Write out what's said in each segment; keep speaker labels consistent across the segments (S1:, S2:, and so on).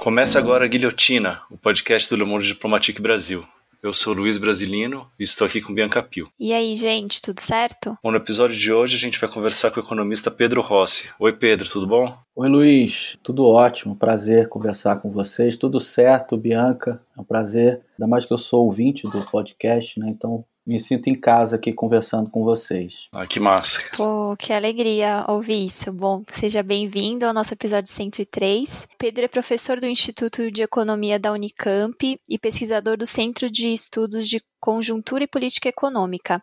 S1: Começa agora a Guilhotina, o podcast do Le Monde Diplomatique Brasil. Eu sou Luiz Brasilino e estou aqui com Bianca Pio.
S2: E aí, gente, tudo certo?
S1: Bom, no episódio de hoje a gente vai conversar com o economista Pedro Rossi. Oi, Pedro, tudo bom?
S3: Oi, Luiz, tudo ótimo, prazer conversar com vocês. Tudo certo, Bianca, é um prazer. Ainda mais que eu sou ouvinte do podcast, né? Então me sinto em casa aqui conversando com vocês.
S1: Ah, que massa.
S2: Pô, que alegria ouvir isso. Bom, seja bem-vindo ao nosso episódio 103. Pedro é professor do Instituto de Economia da Unicamp e pesquisador do Centro de Estudos de Conjuntura e Política Econômica.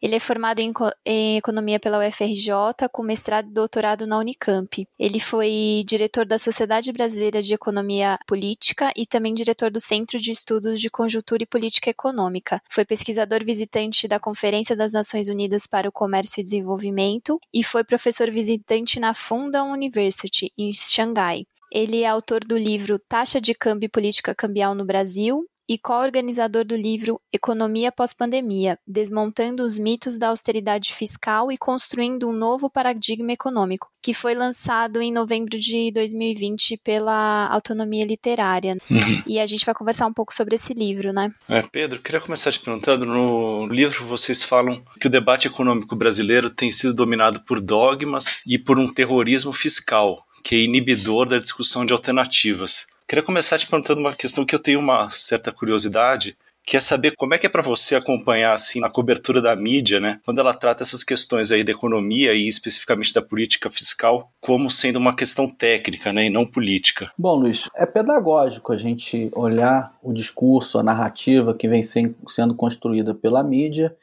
S2: Ele é formado em, em, Economia pela UFRJ, com mestrado e doutorado na Unicamp. Ele foi diretor da Sociedade Brasileira de Economia Política e também diretor do Centro de Estudos de Conjuntura e Política Econômica. Foi pesquisador visitante da Conferência das Nações Unidas para o Comércio e Desenvolvimento e foi professor visitante na Fundam University, em Xangai. Ele é autor do livro Taxa de Câmbio e Política Cambial no Brasil e co-organizador do livro Economia Pós-Pandemia, desmontando os mitos da austeridade fiscal e construindo um novo paradigma econômico, que foi lançado em novembro de 2020 pela Autonomia Literária. Uhum. E a gente vai conversar um pouco sobre esse livro, né?
S1: É, Pedro, queria começar te perguntando, no livro vocês falam que o debate econômico brasileiro tem sido dominado por dogmas e por um terrorismo fiscal, que é inibidor da discussão de alternativas. Queria começar te perguntando uma questão que eu tenho uma certa curiosidade, que é saber como é que é para você acompanhar assim a cobertura da mídia, né, quando ela trata essas questões aí da economia e especificamente da política fiscal como sendo uma questão técnica, né, e não política.
S3: Bom, Luiz, é pedagógico a gente olhar o discurso, a narrativa que vem sendo construída pela mídia.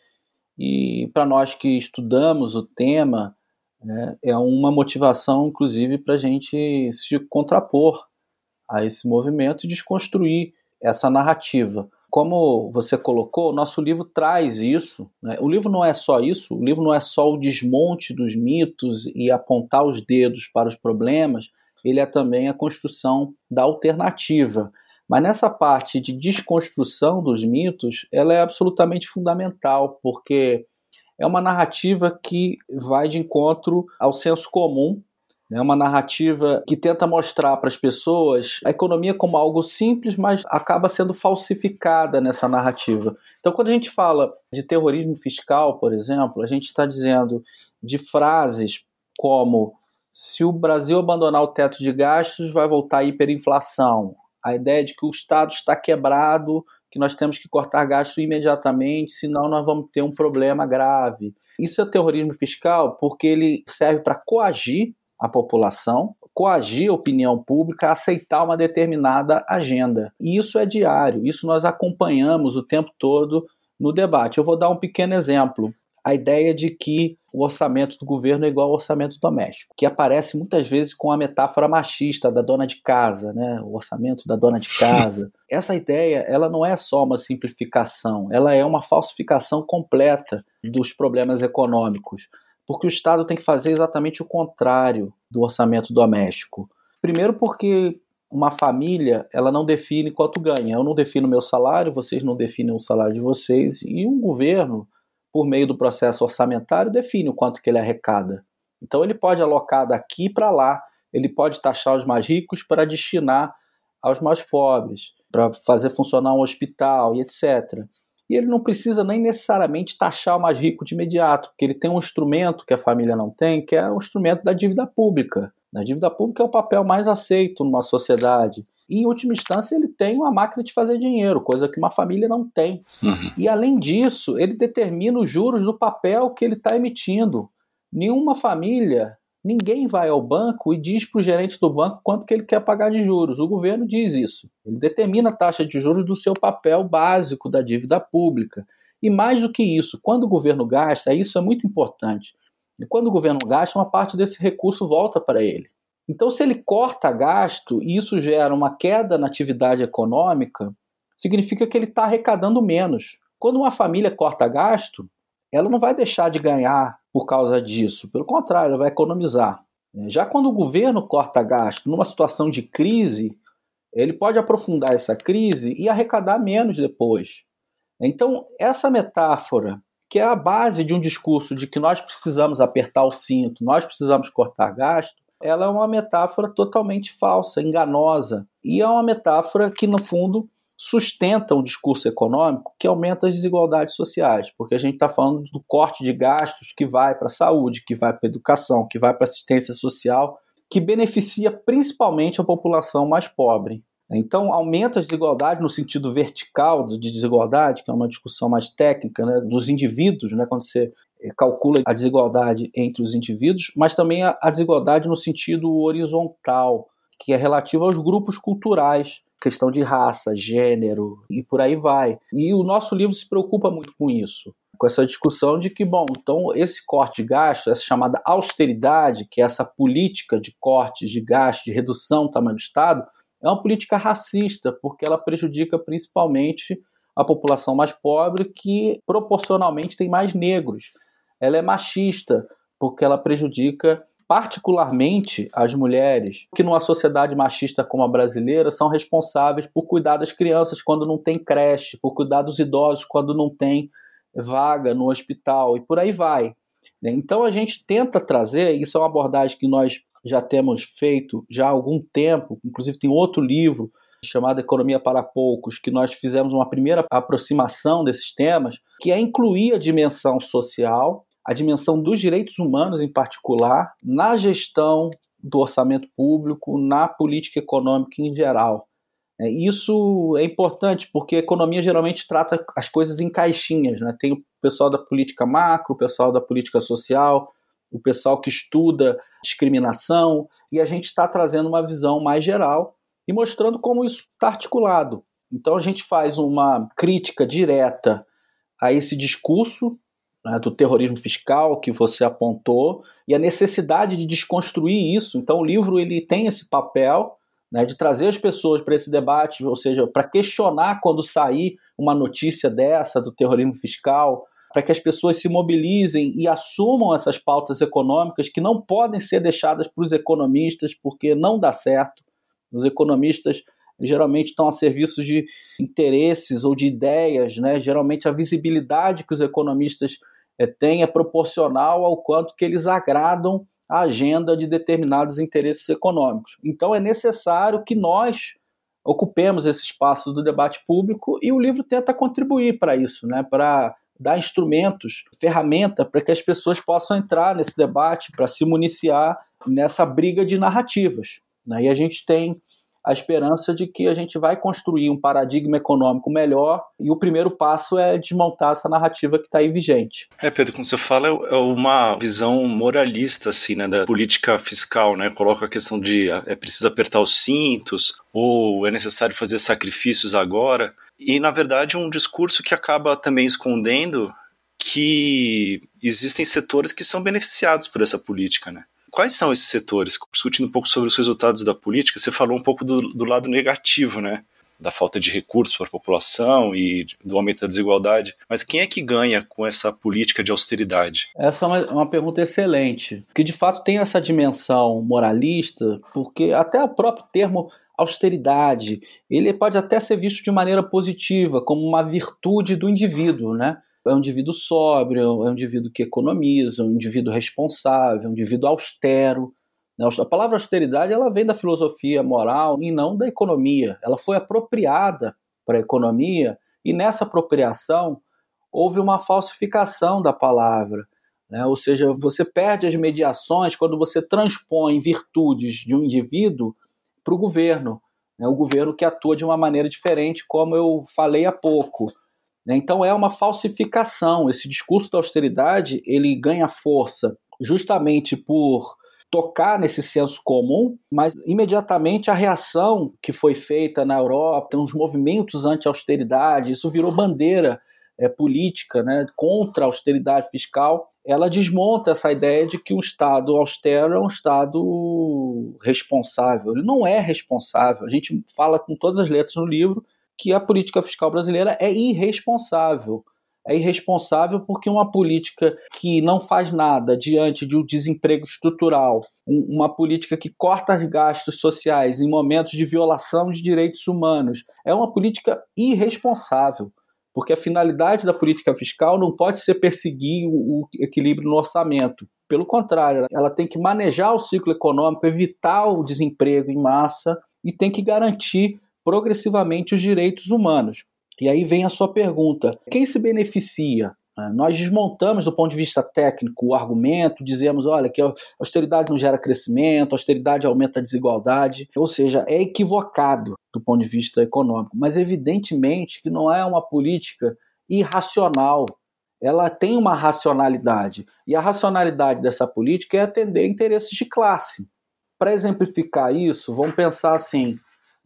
S3: E para nós que estudamos o tema né, é uma motivação, inclusive, para a gente se contrapor a esse movimento e desconstruir essa narrativa. Como você colocou, o nosso livro traz isso. Né? O livro não é só isso, o livro não é só o desmonte dos mitos e apontar os dedos para os problemas, ele é também a construção da alternativa. Mas nessa parte de desconstrução dos mitos, ela é absolutamente fundamental, porque é uma narrativa que vai de encontro ao senso comum é uma narrativa que tenta mostrar para as pessoas a economia como algo simples, mas acaba sendo falsificada nessa narrativa. Então, quando a gente fala de terrorismo fiscal, por exemplo, a gente está dizendo de frases como se o Brasil abandonar o teto de gastos, vai voltar a hiperinflação. A ideia de que o Estado está quebrado, que nós temos que cortar gastos imediatamente, senão nós vamos ter um problema grave. Isso é terrorismo fiscal porque ele serve para coagir a população, coagir a opinião pública a aceitar uma determinada agenda. E isso é diário, isso nós acompanhamos o tempo todo no debate. Eu vou dar um pequeno exemplo. A ideia de que o orçamento do governo é igual ao orçamento doméstico, que aparece muitas vezes com a metáfora machista da dona de casa, né? O orçamento da dona de casa. Essa ideia, ela não é só uma simplificação, ela é uma falsificação completa dos problemas econômicos porque o Estado tem que fazer exatamente o contrário do orçamento doméstico. Primeiro, porque uma família ela não define quanto ganha. Eu não defino meu salário, vocês não definem o salário de vocês, e um governo, por meio do processo orçamentário, define o quanto que ele arrecada. Então ele pode alocar daqui para lá, ele pode taxar os mais ricos para destinar aos mais pobres, para fazer funcionar um hospital e etc. E ele não precisa nem necessariamente taxar o mais rico de imediato, porque ele tem um instrumento que a família não tem, que é o instrumento da dívida pública. A dívida pública é o papel mais aceito numa sociedade. E, em última instância, ele tem uma máquina de fazer dinheiro, coisa que uma família não tem. Uhum. E, além disso, ele determina os juros do papel que ele está emitindo. Nenhuma família Ninguém vai ao banco e diz para o gerente do banco quanto que ele quer pagar de juros. O governo diz isso. Ele determina a taxa de juros do seu papel básico da dívida pública. E mais do que isso, quando o governo gasta, isso é muito importante. E quando o governo gasta, uma parte desse recurso volta para ele. Então, se ele corta gasto e isso gera uma queda na atividade econômica, significa que ele está arrecadando menos. Quando uma família corta gasto, ela não vai deixar de ganhar por causa disso. Pelo contrário, ela vai economizar. Já quando o governo corta gasto numa situação de crise, ele pode aprofundar essa crise e arrecadar menos depois. Então, essa metáfora, que é a base de um discurso de que nós precisamos apertar o cinto, nós precisamos cortar gasto, ela é uma metáfora totalmente falsa, enganosa. E é uma metáfora que, no fundo, sustenta um discurso econômico que aumenta as desigualdades sociais, porque a gente está falando do corte de gastos que vai para a saúde, que vai para a educação, que vai para a assistência social, que beneficia principalmente a população mais pobre. Então, aumenta as desigualdades no sentido vertical de desigualdade, que é uma discussão mais técnica, né, dos indivíduos, né, quando você eh, calcula a desigualdade entre os indivíduos, mas também a, a desigualdade no sentido horizontal, que é relativa aos grupos culturais, questão de raça, gênero e por aí vai. E o nosso livro se preocupa muito com isso, com essa discussão de que, bom, então esse corte de gasto, essa chamada austeridade, que é essa política de cortes de gasto, de redução do tamanho do Estado, é uma política racista, porque ela prejudica principalmente a população mais pobre, que proporcionalmente tem mais negros. Ela é machista, porque ela prejudica particularmente as mulheres, que numa sociedade machista como a brasileira são responsáveis por cuidar das crianças quando não tem creche, por cuidar dos idosos quando não tem vaga no hospital e por aí vai. Então a gente tenta trazer, isso é uma abordagem que nós já temos feito já há algum tempo, inclusive tem outro livro chamado Economia para Poucos, que nós fizemos uma primeira aproximação desses temas, que é incluir a dimensão social, a dimensão dos direitos humanos em particular, na gestão do orçamento público, na política econômica em geral. É, isso é importante porque a economia geralmente trata as coisas em caixinhas. Né? Tem o pessoal da política macro, o pessoal da política social, o pessoal que estuda discriminação, e a gente está trazendo uma visão mais geral e mostrando como isso está articulado. Então a gente faz uma crítica direta a esse discurso né, do terrorismo fiscal que você apontou e a necessidade de desconstruir isso. Então o livro ele tem esse papel né, de trazer as pessoas para esse debate, ou seja, para questionar quando sair uma notícia dessa do terrorismo fiscal, para que as pessoas se mobilizem e assumam essas pautas econômicas que não podem ser deixadas para os economistas, porque não dá certo. Os economistas geralmente estão a serviço de interesses ou de ideias, né? geralmente a visibilidade que os economistas é, proporcional ao quanto que eles agradam a agenda de determinados interesses econômicos. Então é necessário que nós ocupemos esse espaço do debate público e o livro tenta contribuir para isso, né? para dar instrumentos, ferramenta para que as pessoas possam entrar nesse debate, para se municiar nessa briga de narrativas. Né? E a gente tem a esperança de que a gente vai construir um paradigma econômico melhor e o primeiro passo é desmontar essa narrativa que está aí vigente.
S1: É, Pedro, como você fala, é uma visão moralista assim, né, da política fiscal, né? Coloca a questão de ah, é preciso apertar os cintos ou é necessário fazer sacrifícios agora e na verdade um discurso que acaba também escondendo que existem setores que são beneficiados por essa política, né? Quais são esses setores? Discutindo um pouco sobre os resultados da política, você falou um pouco do, do lado negativo, né? Da falta de recursos para a população e do aumento da desigualdade. Mas quem é que ganha com essa política de austeridade?
S3: Essa é uma, uma pergunta excelente, que de fato tem essa dimensão moralista, porque até o próprio termo austeridade, ele pode até ser visto de maneira positiva, como uma virtude do indivíduo, né? É um indivíduo sóbrio, é um indivíduo que economiza, um indivíduo responsável, um indivíduo austero. Né? A palavra austeridade ela vem da filosofia moral e não da economia. Ela foi apropriada para a economia e nessa apropriação houve uma falsificação da palavra. Né? Ou seja, você perde as mediações quando você transpõe virtudes de um indivíduo para o governo. Né? O governo que atua de uma maneira diferente, como eu falei há pouco. Né? Então é uma falsificação. Esse discurso da austeridade ele ganha força justamente por tocar nesse senso comum, mas imediatamente a reação que foi feita na Europa, os movimentos anti-austeridade, isso virou bandeira é, política né, contra a austeridade fiscal, ela desmonta essa ideia de que um Estado austero é um Estado responsável. Ele não é responsável. A gente fala com todas as letras no livro que a política fiscal brasileira é irresponsável. É irresponsável porque uma política que não faz nada diante de um desemprego estrutural, uma política que corta os gastos sociais em momentos de violação de direitos humanos, é uma política irresponsável. porque a finalidade da política fiscal não pode ser perseguir o, equilíbrio no orçamento. Pelo contrário, ela tem que manejar o ciclo econômico, evitar o desemprego em massa e tem que garantir progressivamente os direitos humanos. E aí vem a sua pergunta: quem se beneficia? É, nós desmontamos do ponto de vista técnico o argumento, dizemos, olha, que a austeridade não gera crescimento, a austeridade aumenta a desigualdade, ou seja, é equivocado do ponto de vista econômico. Mas evidentemente que não é uma política irracional. Ela tem uma racionalidade. E a racionalidade dessa política é atender interesses de classe. Para exemplificar isso, vamos pensar assim: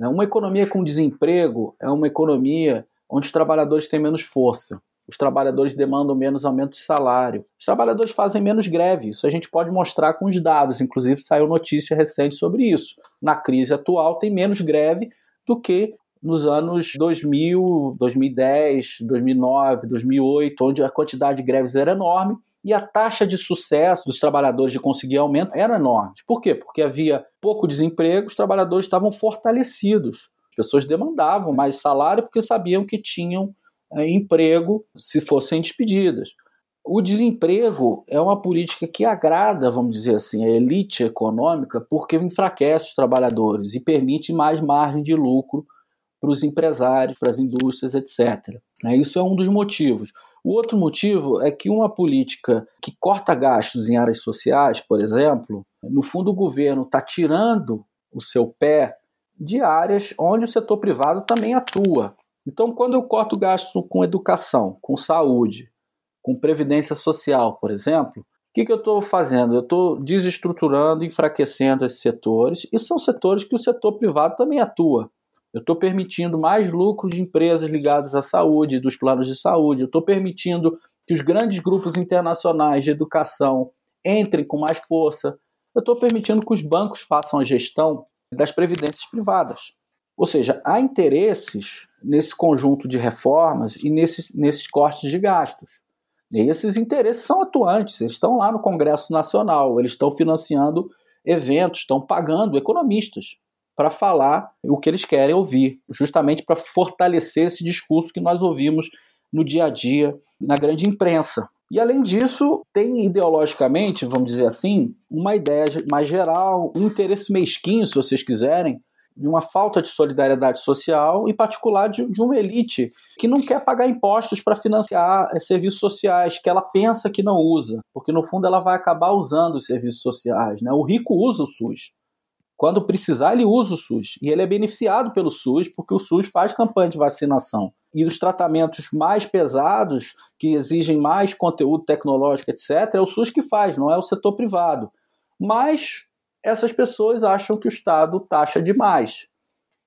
S3: uma economia com desemprego é uma economia onde os trabalhadores têm menos força os trabalhadores demandam menos aumento de salário, os trabalhadores fazem menos greve. Isso a gente pode mostrar com os dados, inclusive saiu notícia recente sobre isso. Na crise atual, tem menos greve do que nos anos 2000, 2010, 2009, 2008, onde a quantidade de greves era enorme e a taxa de sucesso dos trabalhadores de conseguir aumento era enorme. Por quê? Porque havia pouco desemprego, os trabalhadores estavam fortalecidos. As pessoas demandavam mais salário porque sabiam que tinham é, emprego se fossem despedidas. O desemprego é uma política que agrada, vamos dizer assim, a elite econômica porque enfraquece os trabalhadores e permite mais margem de lucro para os empresários, para as indústrias, etc. Né, isso é um dos motivos. O outro motivo é que uma política que corta gastos em áreas sociais, por exemplo, no fundo o governo está tirando o seu pé de áreas onde o setor privado também atua. Então, quando eu corto gastos com educação, com saúde, com previdência social, por exemplo, o que, que eu estou fazendo? Eu estou desestruturando, enfraquecendo esses setores, e são setores que o setor privado também atua. Eu estou permitindo mais lucro de empresas ligadas à saúde, dos planos de saúde. Eu estou permitindo que os grandes grupos internacionais de educação entrem com mais força. Eu estou permitindo que os bancos façam a gestão das previdências privadas. Ou seja, há interesses nesse conjunto de reformas e nesses, nesses cortes de gastos. E esses interesses são atuantes, eles estão lá no Congresso Nacional, eles estão financiando eventos, estão pagando economistas para falar o que eles querem ouvir, justamente para fortalecer esse discurso que nós ouvimos no dia a dia na grande imprensa. E além disso, tem ideologicamente, vamos dizer assim, uma ideia mais geral, um interesse mesquinho, se vocês quiserem, de uma falta de solidariedade social, em particular de, de uma elite que não quer pagar impostos para financiar eh, serviços sociais, que ela pensa que não usa, porque no fundo ela vai acabar usando os serviços sociais. Né? O rico usa o SUS. Quando precisar, ele usa o SUS. E ele é beneficiado pelo SUS, porque o SUS faz campanha de vacinação. E os tratamentos mais pesados, que exigem mais conteúdo tecnológico, etc., é o SUS que faz, não é o setor privado. Mas essas pessoas acham que o Estado taxa demais,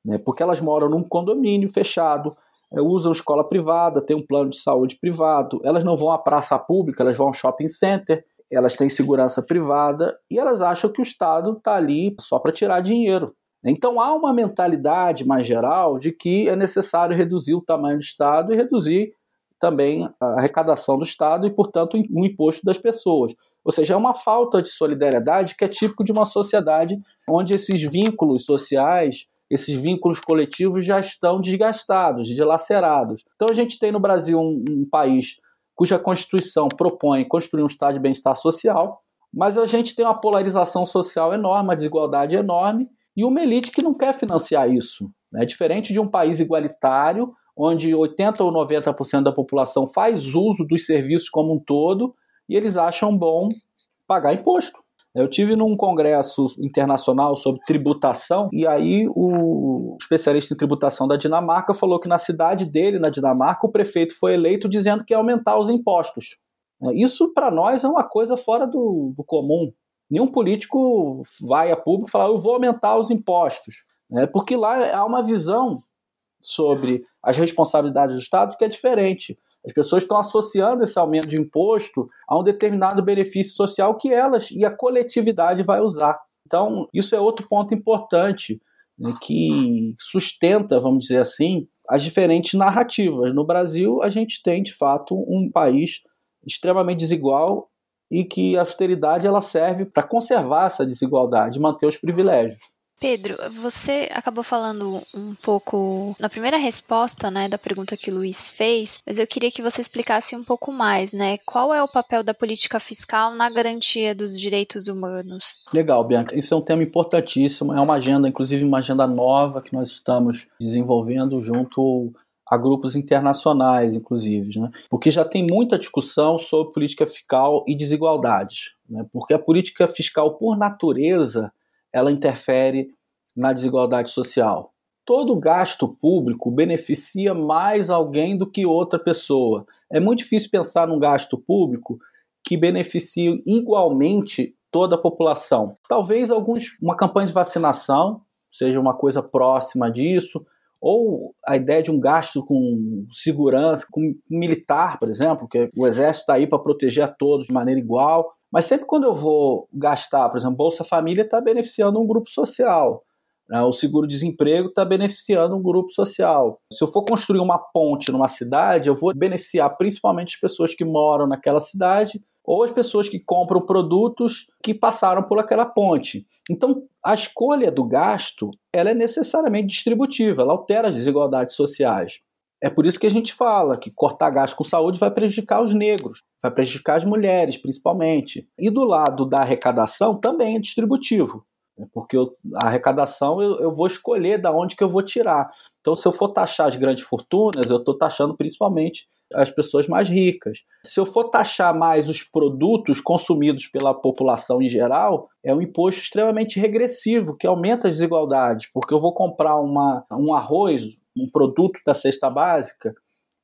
S3: né? porque elas moram num condomínio fechado, é, usam escola privada, têm um plano de saúde privado, elas não vão à praça pública, elas vão ao shopping center, elas têm segurança privada e elas acham que o Estado está ali só para tirar dinheiro. Então há uma mentalidade mais geral de que é necessário reduzir o tamanho do Estado e reduzir também a arrecadação do Estado e, portanto, o imposto das pessoas. Ou seja, é uma falta de solidariedade que é típico de uma sociedade onde esses vínculos sociais, esses vínculos coletivos já estão desgastados, dilacerados. Então a gente tem no Brasil um, um país cuja Constituição propõe construir um estado de bem-estar social, mas a gente tem uma polarização social enorme, uma desigualdade enorme e uma elite que não quer financiar isso. Né? Diferente de um país igualitário, onde 80 ou 90% da população faz uso dos serviços como um todo e eles acham bom pagar imposto. Eu tive num congresso internacional sobre tributação e aí o especialista em tributação da Dinamarca falou que na cidade dele, na Dinamarca, o prefeito foi eleito dizendo que ia aumentar os impostos. Isso para nós é uma coisa fora do, do, comum. Nenhum político vai a público e fala eu vou aumentar os impostos, né? porque lá há uma visão sobre as responsabilidades do Estado que é diferente. As pessoas estão associando esse aumento de imposto a um determinado benefício social que elas e a coletividade vai usar. Então, isso é outro ponto importante né, que sustenta, vamos dizer assim, as diferentes narrativas. No Brasil, a gente tem, de fato, um país extremamente desigual e que a austeridade ela serve para conservar essa desigualdade, manter os privilégios.
S2: Pedro, você acabou falando um pouco na primeira resposta, né, da pergunta que o Luiz fez, mas eu queria que você explicasse um pouco mais, né? Qual é o papel da política fiscal na garantia dos direitos humanos?
S3: Legal, Bianca. Isso é um tema importantíssimo. É uma agenda, inclusive uma agenda nova que nós estamos desenvolvendo junto a grupos internacionais, inclusive, né? porque já tem muita discussão sobre política fiscal e desigualdades, né? porque a política fiscal, por natureza, ela interfere na desigualdade social. Todo gasto público beneficia mais alguém do que outra pessoa. É muito difícil pensar num gasto público que beneficie igualmente toda a população. Talvez alguns uma campanha de vacinação seja uma coisa próxima disso, ou a ideia de um gasto com segurança, com militar, por exemplo, que o exército está aí para proteger a todos de maneira igual. Mas sempre quando eu vou gastar, por exemplo, Bolsa Família está beneficiando um grupo social. Né? O seguro-desemprego está beneficiando um grupo social. Se eu for construir uma ponte numa cidade, eu vou beneficiar principalmente as pessoas que moram naquela cidade ou as pessoas que compram produtos que passaram por aquela ponte. Então, a escolha do gasto ela é necessariamente distributiva, ela altera as desigualdades sociais. É por isso que a gente fala que cortar gasto com saúde vai prejudicar os negros, vai prejudicar as mulheres, principalmente. E do lado da arrecadação também é distributivo? Porque eu, a arrecadação eu, eu, vou escolher da onde que eu vou tirar. Então, se eu for taxar as grandes fortunas, eu estou taxando principalmente as pessoas mais ricas. Se eu for taxar mais os produtos consumidos pela população em geral, é um imposto extremamente regressivo, que aumenta as desigualdades, porque eu vou comprar uma, um arroz, um produto da cesta básica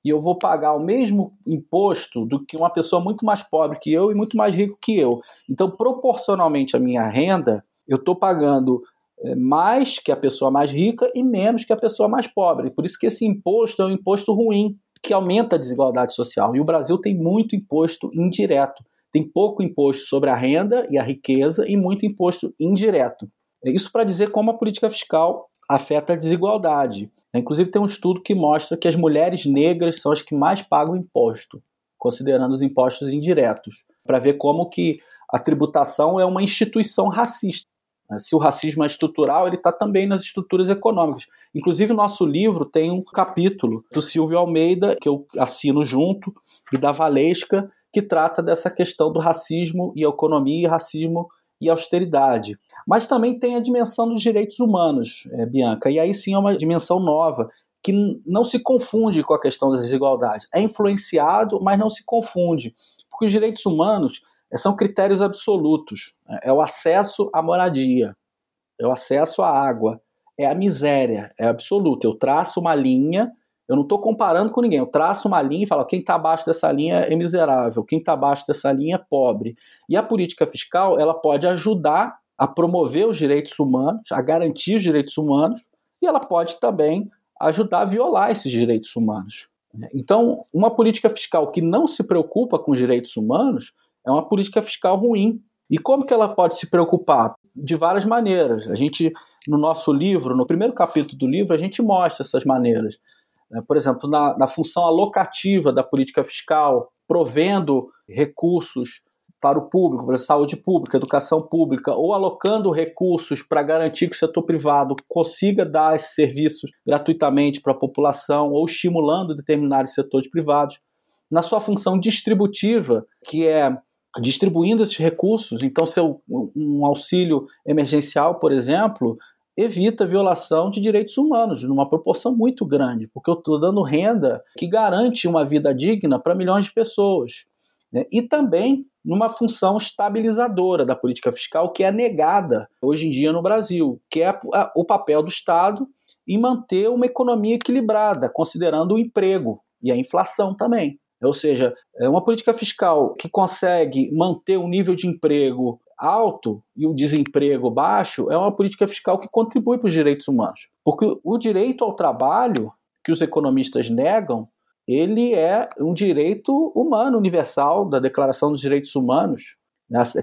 S3: e eu vou pagar o mesmo imposto do que uma pessoa muito mais pobre que eu e muito mais rico que eu. Então, proporcionalmente à minha renda, eu estou pagando eh, mais que a pessoa mais rica e menos que a pessoa mais pobre. Por isso que esse imposto é um imposto ruim, que aumenta a desigualdade social. E o Brasil tem muito imposto indireto. Tem pouco imposto sobre a renda e a riqueza e muito imposto indireto. Isso para dizer como a política fiscal afeta a desigualdade. Inclusive, tem um estudo que mostra que as mulheres negras são as que mais pagam imposto, considerando os impostos indiretos, para ver como que a tributação é uma instituição racista. Se o racismo é estrutural, ele está também nas estruturas econômicas. Inclusive, o nosso livro tem um capítulo do Silvio Almeida, que eu assino junto, e da Valesca, que trata dessa questão do racismo e economia, racismo e austeridade. Mas também tem a dimensão dos direitos humanos, é, Bianca, e aí sim é uma dimensão nova, que não se confunde com a questão das desigualdades. É influenciado, mas não se confunde, porque os direitos humanos eh, são critérios absolutos. Né? É o acesso à moradia, é o acesso à água, é a miséria, é absoluto. Eu traço uma linha eu não estou comparando com ninguém. Eu traço uma linha e falo: quem está abaixo dessa linha é miserável, quem está abaixo dessa linha é pobre. E a política fiscal ela pode ajudar a promover os direitos humanos, a garantir os direitos humanos, e ela pode também ajudar a violar esses direitos humanos. Então, uma política fiscal que não se preocupa com os direitos humanos é uma política fiscal ruim. E como que ela pode se preocupar? De várias maneiras. A gente, no nosso livro, no primeiro capítulo do livro, a gente mostra essas maneiras. Né? Por exemplo, na, na função alocativa da política fiscal, provendo recursos para o público, para a saúde pública, educação pública, ou alocando recursos para garantir que o setor privado consiga dar esses serviços gratuitamente para a população, ou estimulando determinados setores privados. Na sua função distributiva, que é distribuindo esses recursos, então, se um auxílio emergencial, por exemplo, evita violação de direitos humanos, numa proporção muito grande, porque eu estou dando renda que garante uma vida digna para milhões de pessoas. Né? E também numa função estabilizadora da política fiscal, que é negada hoje em dia no Brasil, que é o papel do Estado em manter uma economia equilibrada, considerando o emprego e a inflação também. Ou seja, é uma política fiscal que consegue manter um nível de emprego alto e o desemprego baixo é uma política fiscal que contribui para os direitos humanos. Porque o direito ao trabalho, que os economistas negam, ele é um direito humano universal da Declaração dos Direitos Humanos.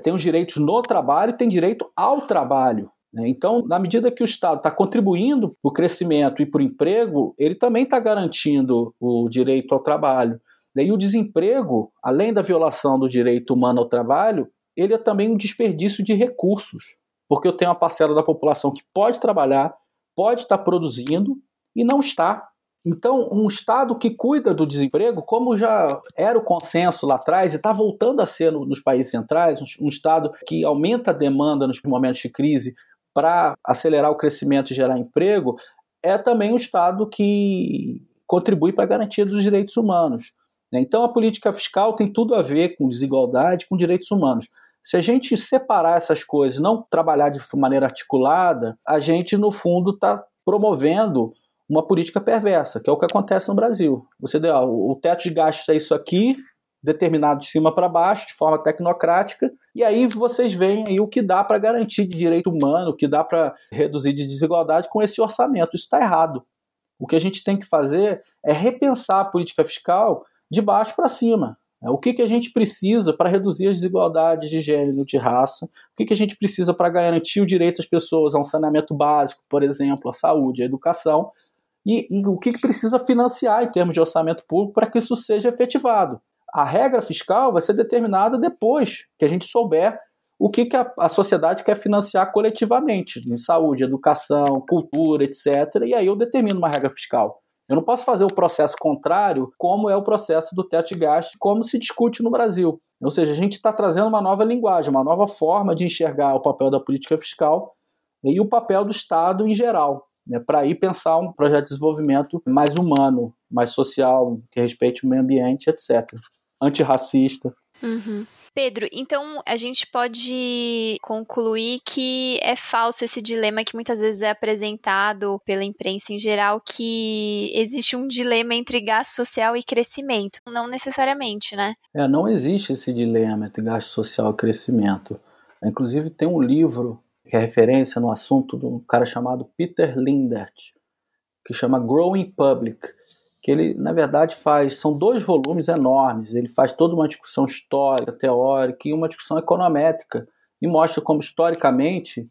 S3: Tem os direitos no trabalho e tem direito ao trabalho. Né? Então, na medida que o Estado está contribuindo para o crescimento e para o emprego, ele também está garantindo o direito ao trabalho. E o desemprego, além da violação do direito humano ao trabalho, ele é também um desperdício de recursos, porque eu tenho uma parcela da população que pode trabalhar, pode estar produzindo e não está. Então, um Estado que cuida do desemprego, como já era o consenso lá atrás e está voltando a ser no, nos países centrais, um Estado que aumenta a demanda nos momentos de crise para acelerar o crescimento e gerar emprego, é também um Estado que contribui para a garantia dos direitos humanos. Né? Então, a política fiscal tem tudo a ver com desigualdade, com direitos humanos. Se a gente separar essas coisas, não trabalhar de maneira articulada, a gente, no fundo, está promovendo uma política perversa, que é o que acontece no Brasil. Você deu, o teto de gastos é isso aqui, determinado de cima para baixo, de forma tecnocrática, e aí vocês veem aí o que dá para garantir de direito humano, o que dá para reduzir de desigualdade com esse orçamento. Isso está errado. O que a gente tem que fazer é repensar a política fiscal de baixo para cima. É, o que, que a gente precisa para reduzir as desigualdades de gênero, de raça? O que, que a gente precisa para garantir o direito das pessoas a um saneamento básico, por exemplo, a saúde, a educação? E, e o que, que precisa financiar em termos de orçamento público para que isso seja efetivado? A regra fiscal vai ser determinada depois que a gente souber o que, que a, a sociedade quer financiar coletivamente, em saúde, educação, cultura, etc. E aí eu determino uma regra fiscal. Eu não posso fazer o processo contrário, como é o processo do teto de gastos, como se discute no Brasil. Ou seja, a gente está trazendo uma nova linguagem, uma nova forma de enxergar o papel da política fiscal e o papel do Estado em geral, né, para ir pensar um projeto de desenvolvimento mais humano, mais social, que respeite o meio ambiente, etc. Antirracista.
S2: Uhum. Pedro, então a gente pode concluir que é falso esse dilema que muitas vezes é apresentado pela imprensa em geral, que existe um dilema entre gasto social e crescimento. Não necessariamente, né?
S3: É, não existe esse dilema entre gasto social e crescimento. Inclusive tem um livro que é referência no assunto de um cara chamado Peter Lindert, que chama Growing Public que ele, na verdade, faz. São dois volumes enormes. Ele faz toda uma discussão histórica, teórica e uma discussão econométrica e mostra como, historicamente,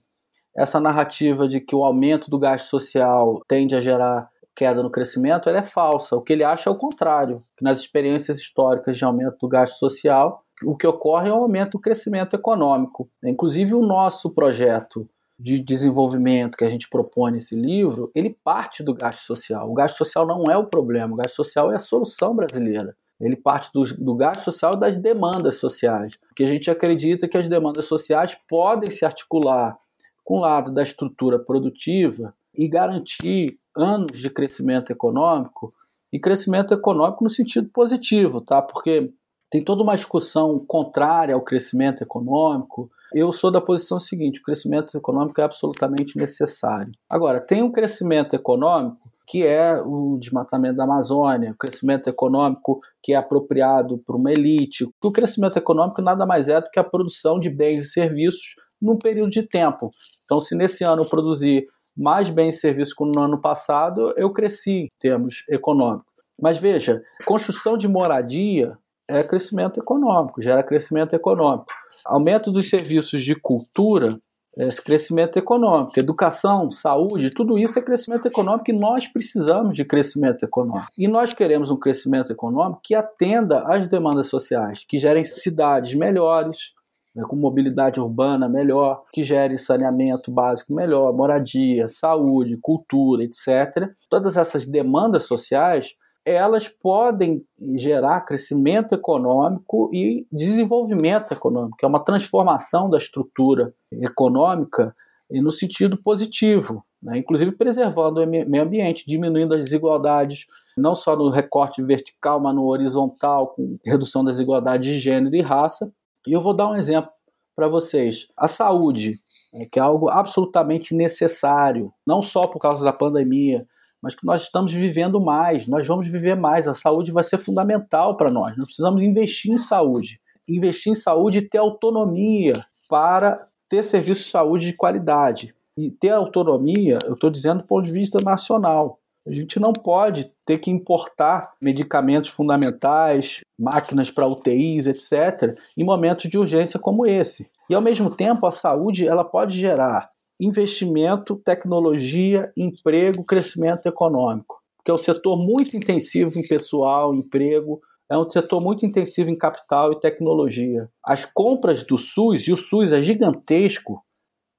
S3: essa narrativa de que o aumento do gasto social tende a gerar queda no crescimento ela é falsa. O que ele acha é o contrário, que nas experiências históricas de aumento do gasto social, o que ocorre é o aumento do crescimento econômico. Inclusive, o nosso projeto de desenvolvimento que a gente propõe nesse livro, ele parte do gasto social. O gasto social não é o problema, o gasto social é a solução brasileira. Ele parte do, do gasto social das demandas sociais, porque a gente acredita que as demandas sociais podem se articular com o lado da estrutura produtiva e garantir anos de crescimento econômico e crescimento econômico no sentido positivo, tá? Porque tem toda uma discussão contrária ao crescimento econômico, eu sou da posição seguinte: o crescimento econômico é absolutamente necessário. Agora, tem um crescimento econômico que é o desmatamento da Amazônia, o crescimento econômico que é apropriado por uma elite. O crescimento econômico nada mais é do que a produção de bens e serviços num período de tempo. Então, se nesse ano eu produzir mais bens e serviços que no ano passado, eu cresci em termos econômicos. Mas veja, construção de moradia é crescimento econômico, gera crescimento econômico. Aumento dos serviços de cultura é crescimento econômico. Educação, saúde, tudo isso é crescimento econômico e nós precisamos de crescimento econômico. E nós queremos um crescimento econômico que atenda às demandas sociais, que gerem cidades melhores, né, com mobilidade urbana melhor, que gere saneamento básico melhor, moradia, saúde, cultura, etc. Todas essas demandas sociais elas podem gerar crescimento econômico e desenvolvimento econômico, é uma transformação da estrutura econômica no sentido positivo, né? inclusive preservando o meio ambiente, diminuindo as desigualdades, não só no recorte vertical, mas no horizontal, com redução das desigualdades de gênero e raça. E eu vou dar um exemplo para vocês. A saúde, né, que é algo absolutamente necessário, não só por causa da pandemia, mas que nós estamos vivendo mais, nós vamos viver mais, a saúde vai ser fundamental para nós. Nós precisamos investir em saúde, investir em saúde e ter autonomia para ter serviço de saúde de qualidade. E ter autonomia, eu estou dizendo do ponto de vista nacional. A gente não pode ter que importar medicamentos fundamentais, máquinas para UTIs, etc., em momentos de urgência como esse. E ao mesmo tempo, a saúde ela pode gerar investimento, tecnologia, emprego, crescimento econômico. Porque é um setor muito intensivo em pessoal, emprego, é um setor muito intensivo em capital e tecnologia. As compras do SUS, e o SUS é gigantesco,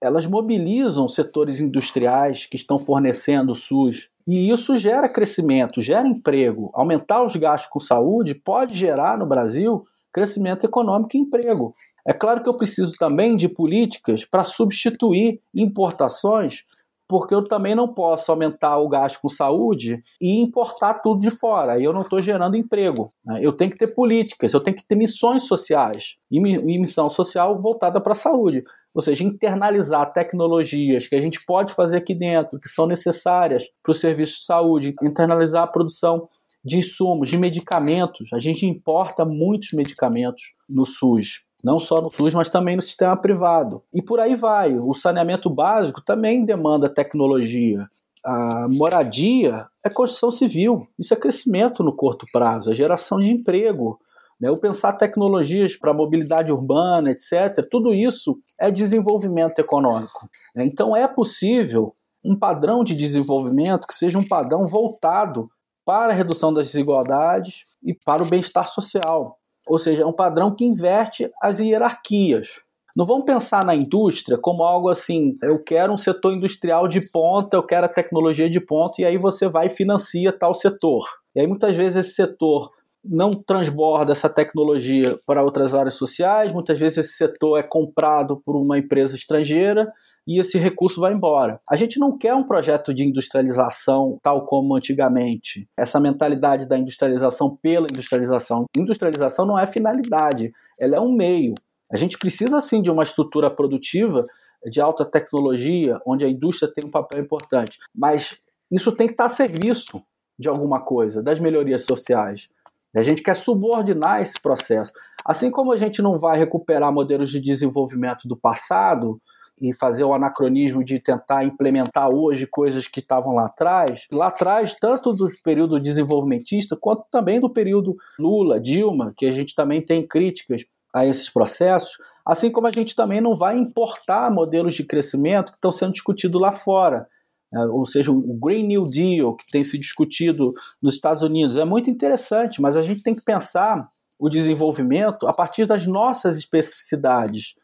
S3: elas mobilizam setores industriais que estão fornecendo o SUS. E isso gera crescimento, gera emprego. Aumentar os gastos com saúde pode gerar no Brasil crescimento econômico e emprego. É claro que eu preciso também de políticas para substituir importações porque eu também não posso aumentar o gasto com saúde e importar tudo de fora. Aí eu não estou gerando emprego. Né? Eu tenho que ter políticas, eu tenho que ter missões sociais e, missão social voltada para a saúde. Ou seja, internalizar tecnologias que a gente pode fazer aqui dentro, que são necessárias para o serviço de saúde, internalizar a produção de insumos, de medicamentos. A gente importa muitos medicamentos no SUS não só no SUS, mas também no sistema privado. E por aí vai. O saneamento básico também demanda tecnologia. A moradia é construção civil. Isso é crescimento no curto prazo, é geração de emprego. Né? O pensar tecnologias para mobilidade urbana, etc., tudo isso é desenvolvimento econômico. Né? Então é possível um padrão de desenvolvimento que seja um padrão voltado para a redução das desigualdades e para o bem-estar social. Ou seja, é um padrão que inverte as hierarquias. Não vamos pensar na indústria como algo assim, eu quero um setor industrial de ponta, eu quero a tecnologia de ponta, e aí você vai e financia tal setor. E aí muitas vezes esse setor não transborda essa tecnologia para outras áreas sociais, muitas vezes esse setor é comprado por uma empresa estrangeira e esse recurso vai embora. A gente não quer um projeto de industrialização tal como antigamente. Essa mentalidade da industrialização pela industrialização. Industrialização não é finalidade, ela é um meio. A gente precisa sim de uma estrutura produtiva de alta tecnologia, onde a indústria tem um papel importante, mas isso tem que estar a serviço de alguma coisa, das melhorias sociais. A gente quer subordinar esse processo. Assim como a gente não vai recuperar modelos de desenvolvimento do passado e fazer o anacronismo de tentar implementar hoje coisas que estavam lá atrás, lá atrás, tanto do período desenvolvimentista quanto também do período Lula, Dilma, que a gente também tem críticas a esses processos, assim como a gente também não vai importar modelos de crescimento que estão sendo discutidos lá fora. É, ou seja, o Green New Deal, que tem se discutido nos Estados Unidos, é muito interessante, mas a gente tem que pensar o desenvolvimento a partir das nossas especificidades.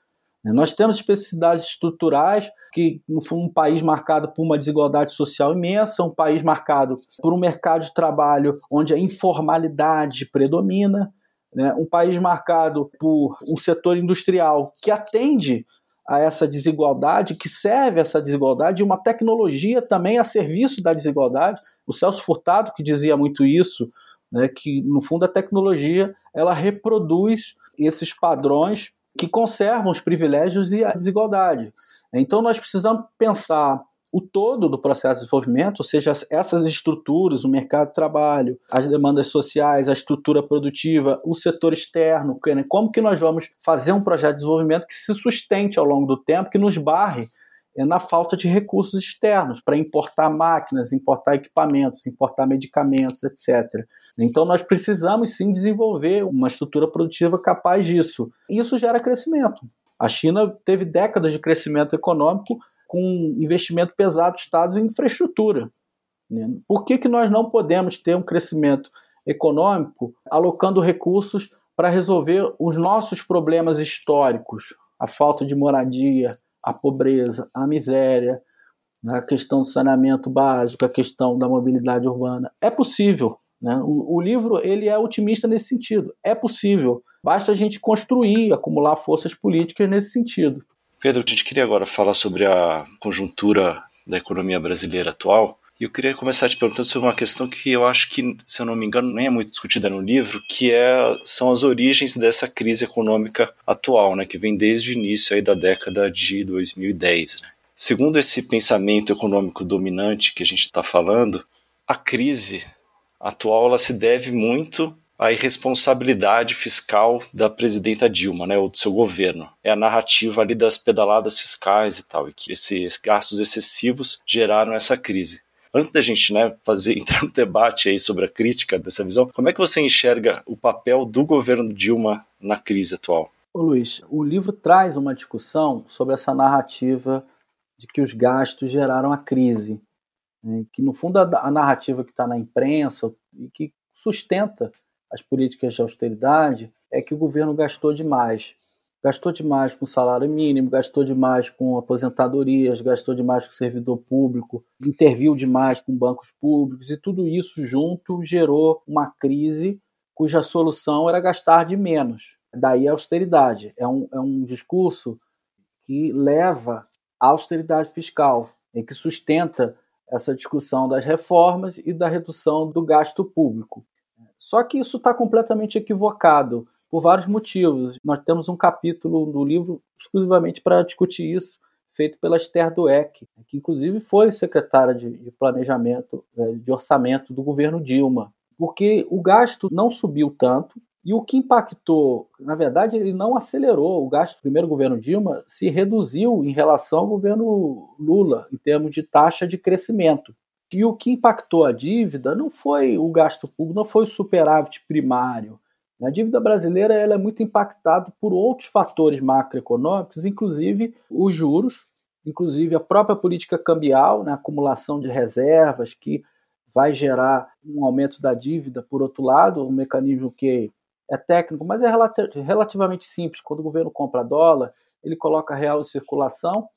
S3: Né? Nós temos especificidades estruturais, que um país marcado por uma desigualdade social imensa, um país marcado por um mercado de trabalho onde a informalidade predomina, né? um país marcado por um setor industrial que atende a essa desigualdade, que serve essa desigualdade, e uma tecnologia também a serviço da desigualdade. O Celso Furtado, que dizia muito isso, né, que no fundo a tecnologia ela reproduz esses padrões que conservam os privilégios e a desigualdade. Então nós precisamos pensar o todo do processo de desenvolvimento, ou seja, essas estruturas, o mercado de trabalho, as demandas sociais, a estrutura produtiva, o setor externo, como que nós vamos fazer um projeto de desenvolvimento que se sustente ao longo do tempo, que nos barre é, na falta de recursos externos para importar máquinas, importar equipamentos, importar medicamentos, etc. Então nós precisamos sim desenvolver uma estrutura produtiva capaz disso. Isso gera crescimento. A China teve décadas de crescimento econômico com investimento pesado do Estado em infraestrutura. Né? Por que, que nós não podemos ter um crescimento econômico alocando recursos para resolver os nossos problemas históricos? A falta de moradia, a pobreza, a miséria, a questão do saneamento básico, a questão da mobilidade urbana. É possível. Né? O, o livro ele é otimista nesse sentido. É possível. Basta a gente construir, acumular forças políticas nesse sentido.
S1: Pedro, a gente queria agora falar sobre a conjuntura da economia brasileira atual. E eu queria começar te perguntando sobre uma questão que eu acho que, se eu não me engano, nem é muito discutida no livro, que é, são as origens dessa crise econômica atual, né, que vem desde o início aí da década de 2010. Né. Segundo esse pensamento econômico dominante que a gente está falando, a crise atual ela se deve muito a irresponsabilidade fiscal da presidenta Dilma, né, ou do seu governo. É a narrativa ali das pedaladas fiscais e tal, e que esses gastos excessivos geraram essa crise. Antes da gente né, fazer entrar no debate aí sobre a crítica dessa visão, como é que você enxerga o papel do governo Dilma na crise atual?
S3: Ô Luiz, o livro traz uma discussão sobre essa narrativa de que os gastos geraram a crise, né, que no fundo a, a narrativa que está na imprensa e que sustenta as políticas de austeridade é que o governo gastou demais. gastou demais com salário mínimo, gastou demais com aposentadorias, gastou demais com servidor público, interviu demais com bancos públicos e tudo isso junto gerou uma crise cuja solução era gastar de menos. Daí a austeridade. É um, é um discurso que leva à austeridade fiscal e que sustenta essa discussão das reformas e da redução do gasto público. Só que isso está completamente equivocado por vários motivos. Nós temos um capítulo do livro exclusivamente para discutir isso, feito pela Esther Dueck, que inclusive foi secretária de, de planejamento, é, de orçamento do governo Dilma porque o gasto não subiu tanto e o que impactou, na verdade, ele não acelerou. O gasto do primeiro governo Dilma se reduziu em relação ao governo Lula, em termos de taxa de crescimento. E o que impactou a dívida não foi o gasto público, não foi o superávit primário. A dívida brasileira ela é muito impactada por outros fatores macroeconômicos, inclusive os juros, inclusive a própria política cambial, né, a acumulação de reservas, que vai gerar um aumento da dívida, por outro lado, um mecanismo que é técnico, mas é relativamente simples. Quando o governo compra dólar, ele coloca real em circulação,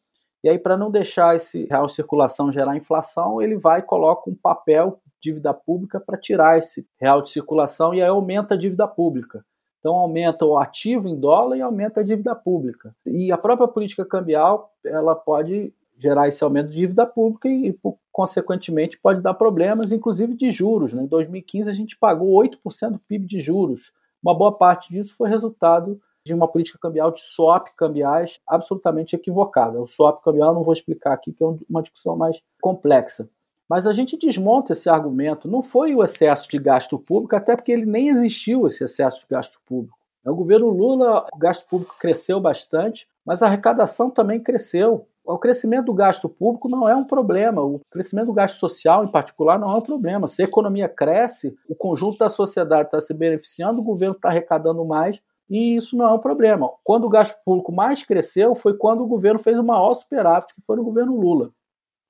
S3: e aí, para não deixar esse real circulação gerar inflação, ele vai e coloca um papel, dívida pública, para tirar esse real de circulação, e aí aumenta a dívida pública. Então aumenta o ativo em dólar e aumenta a dívida pública. E a própria política cambial, ela pode gerar esse aumento de dívida pública e, consequentemente, pode dar problemas, inclusive de juros. Né? Em 2015, a gente pagou 8% do PIB de juros. Uma boa parte disso foi resultado de uma política cambial de swap cambiais absolutamente equivocada. O swap cambial não vou explicar aqui, que é uma discussão mais complexa. Mas a gente desmonta esse argumento. Não foi o excesso de gasto público, até porque ele nem existiu esse excesso de gasto público. No governo Lula, o gasto público cresceu bastante, mas a arrecadação também cresceu. O crescimento do gasto público não é um problema, o crescimento do gasto social, em particular, não é um problema. Se a economia cresce, o conjunto da sociedade está se beneficiando, o governo está arrecadando mais, e isso não é um problema. Quando o gasto público mais cresceu foi quando o governo fez o maior superávit, que foi no governo Lula.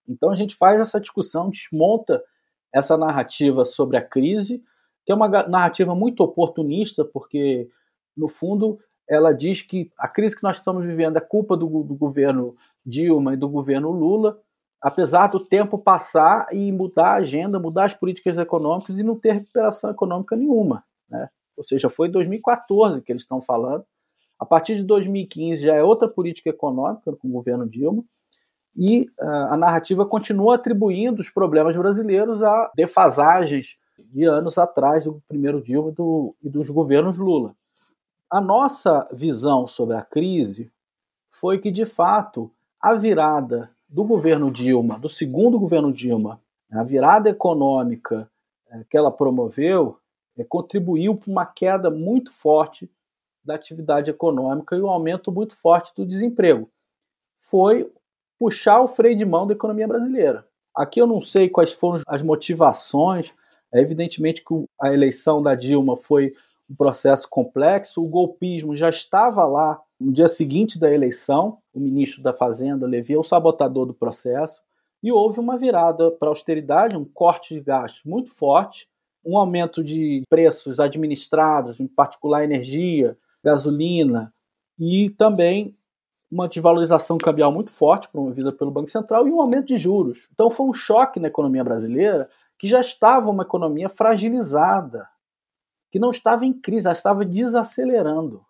S3: Então a gente faz essa discussão, desmonta essa narrativa sobre a crise, que é uma narrativa muito oportunista, porque, no fundo, ela diz que a crise que nós estamos vivendo é culpa do, do governo Dilma e do governo Lula, apesar do tempo passar e mudar a agenda, mudar as políticas econômicas e não ter recuperação econômica nenhuma. Né? Ou seja, foi em 2014 que eles estão falando. A partir de 2015 já é outra política econômica com o governo Dilma. E uh, a narrativa continua atribuindo os problemas brasileiros a defasagens de anos atrás do primeiro Dilma e, do, e dos governos Lula a nossa visão sobre a crise foi que, de fato, a virada do governo Dilma, do segundo governo Dilma, a virada econômica é, que ela promoveu, contribuiu para uma queda muito forte da atividade econômica e um aumento muito forte do desemprego. Foi puxar o freio de mão da economia brasileira. Aqui eu não sei quais foram as motivações. É evidentemente que a eleição da Dilma foi um processo complexo. O golpismo já estava lá no dia seguinte da eleição. O ministro da Fazenda, Levi, é o sabotador do processo. E houve uma virada para a austeridade, um corte de gastos muito forte, um aumento de preços administrados, em particular energia, gasolina, e também uma desvalorização cambial muito forte promovida pelo Banco Central e um aumento de juros. Então foi um choque na economia brasileira, que já estava uma economia fragilizada que não estava em crise, ela estava desacelerando.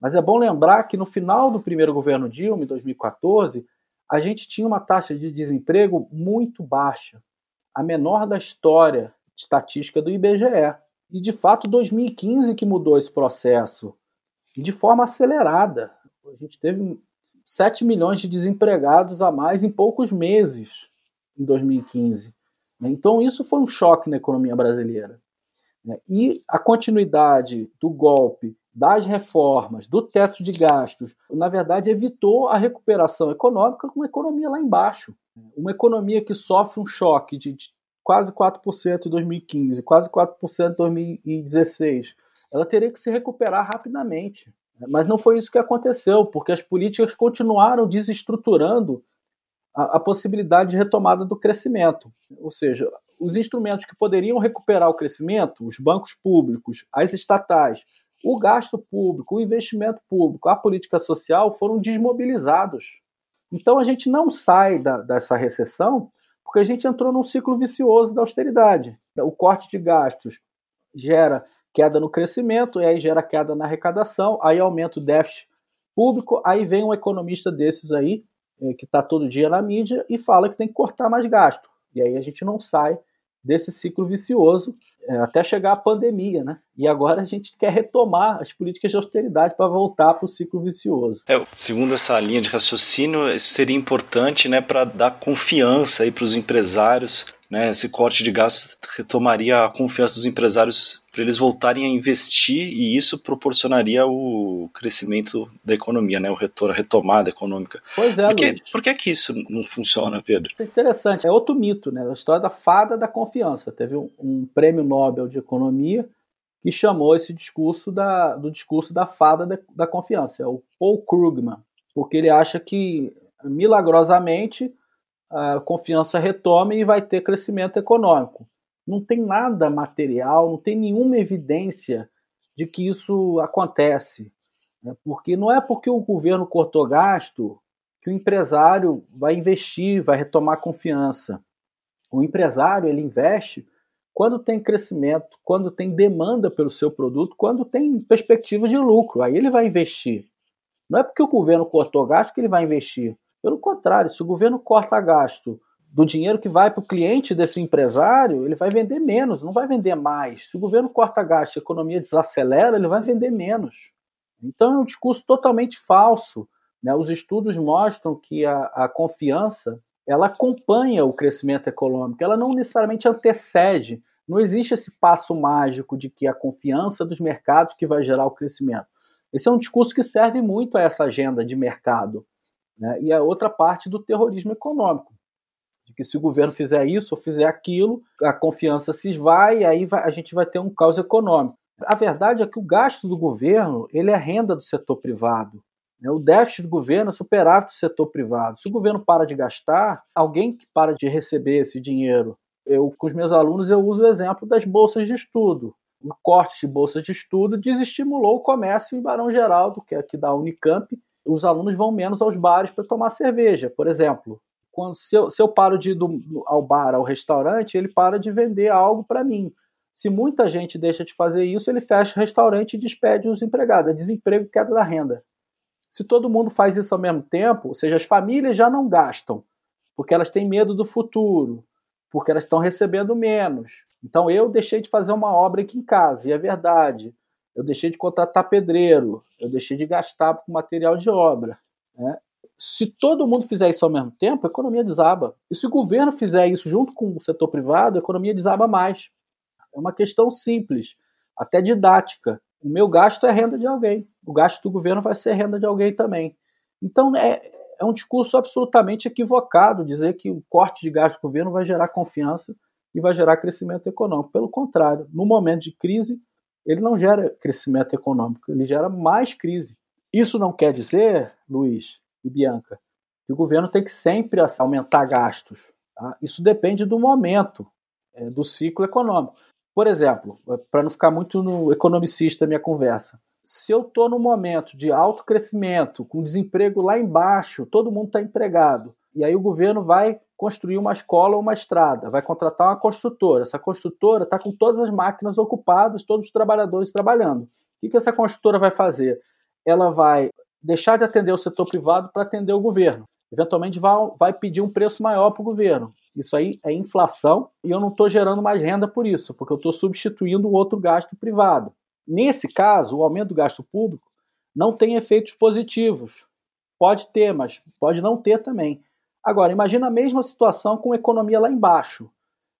S3: Mas é bom lembrar que no final do primeiro governo Dilma, em 2014, a gente tinha uma taxa de desemprego muito baixa, a menor da história estatística do IBGE. E de fato, 2015 que mudou esse processo de forma acelerada. A gente teve 7 milhões de desempregados a mais em poucos meses em 2015. Então, isso foi um choque na economia brasileira. Né? E a continuidade do golpe, das reformas, do teto de gastos, na verdade, evitou a recuperação econômica com uma economia lá embaixo. Uma economia que sofre um choque de quase 4% em 2015, quase 4% em 2016, ela teria que se recuperar rapidamente. Mas não foi isso que aconteceu, porque as políticas continuaram desestruturando a, a possibilidade de retomada do crescimento. Ou seja, os instrumentos que poderiam recuperar o crescimento, os bancos públicos, as estatais, o gasto público, o investimento público, a política social foram desmobilizados. Então a gente não sai da, dessa recessão porque a gente entrou num ciclo vicioso da austeridade. O corte de gastos gera queda no crescimento, e aí gera queda na arrecadação, aí aumenta o déficit público, aí vem um economista desses aí, eh, que está todo dia na mídia, e fala que tem que cortar mais gasto. E aí a gente não sai desse ciclo vicioso é, até chegar a pandemia, né? E agora a gente quer retomar as políticas de austeridade para voltar para o ciclo vicioso.
S1: É, segundo essa linha de raciocínio, isso seria importante, né, para dar confiança aí para os empresários né, esse corte de gastos retomaria a confiança dos empresários para eles voltarem a investir e isso proporcionaria o crescimento da economia, né, o retorno, a retomada econômica.
S3: Pois é,
S1: por que,
S3: Luiz.
S1: por que, que isso não funciona, Pedro?
S3: É interessante, é outro mito, né, a história da fada da confiança. Teve um, um prêmio Nobel de Economia que chamou esse discurso da, do discurso da fada da, da confiança, é o Paul Krugman, porque ele acha que milagrosamente a confiança retome e vai ter crescimento econômico. Não tem nada material, não tem nenhuma evidência de que isso acontece. Né? Porque não é porque o governo cortou gasto que o empresário vai investir, vai retomar confiança. O empresário ele investe quando tem crescimento, quando tem demanda pelo seu produto, quando tem perspectiva de lucro. Aí ele vai investir. Não é porque o governo cortou gasto que ele vai investir. Pelo contrário, se o governo corta gasto do dinheiro que vai para o cliente desse empresário, ele vai vender menos, não vai vender mais. Se o governo corta gasto e a economia desacelera, ele vai vender menos. Então é um discurso totalmente falso. Né? Os estudos mostram que a, a confiança ela acompanha o crescimento econômico, ela não necessariamente antecede. Não existe esse passo mágico de que a confiança dos mercados que vai gerar o crescimento. Esse é um discurso que serve muito a essa agenda de mercado. Né? E a outra parte do terrorismo econômico, de que se o governo fizer isso ou fizer aquilo, a confiança se esvai e aí vai, a gente vai ter um caos econômico. A verdade é que o gasto do governo ele é renda do setor privado. Né? O déficit do governo é superávit do setor privado. Se o governo para de gastar, alguém que para de receber esse dinheiro. Eu, com os meus alunos, eu uso o exemplo das bolsas de estudo. O corte de bolsas de estudo desestimulou o comércio em Barão Geraldo, que é aqui da Unicamp, os alunos vão menos aos bares para tomar cerveja, por exemplo. Quando, se, eu, se eu paro de ir do, ao bar, ao restaurante, ele para de vender algo para mim. Se muita gente deixa de fazer isso, ele fecha o restaurante e despede os empregados. É desemprego queda da renda. Se todo mundo faz isso ao mesmo tempo, ou seja, as famílias já não gastam, porque elas têm medo do futuro, porque elas estão recebendo menos. Então eu deixei de fazer uma obra aqui em casa, e é verdade eu deixei de contratar pedreiro, eu deixei de gastar com material de obra. Né? Se todo mundo fizer isso ao mesmo tempo, a economia desaba. E se o governo fizer isso junto com o setor privado, a economia desaba mais. É uma questão simples, até didática. O meu gasto é renda de alguém, o gasto do governo vai ser renda de alguém também. Então é, é um discurso absolutamente equivocado dizer que o corte de gasto do governo vai gerar confiança e vai gerar crescimento econômico. Pelo contrário, no momento de crise, ele não gera crescimento econômico, ele gera mais crise. Isso não quer dizer, Luiz e Bianca, que o governo tem que sempre aumentar gastos. Tá? Isso depende do momento, é, do ciclo econômico. Por exemplo, é, para não ficar muito no economicista minha conversa, se eu estou num momento de alto crescimento, com desemprego lá embaixo, todo mundo está empregado, e aí o governo vai construir uma escola ou uma estrada, vai contratar uma construtora. Essa construtora está com todas as máquinas ocupadas, todos os trabalhadores trabalhando. O que, essa construtora vai fazer? Ela vai deixar de atender o setor privado para atender o governo. Eventualmente vai, vai pedir um preço maior para o governo. Isso aí é inflação e eu não estou gerando mais renda por isso, porque eu estou substituindo outro gasto privado. Nesse caso, o aumento do gasto público não tem efeitos positivos. Pode ter, mas pode não ter também. Agora, imagina a mesma situação com economia lá embaixo.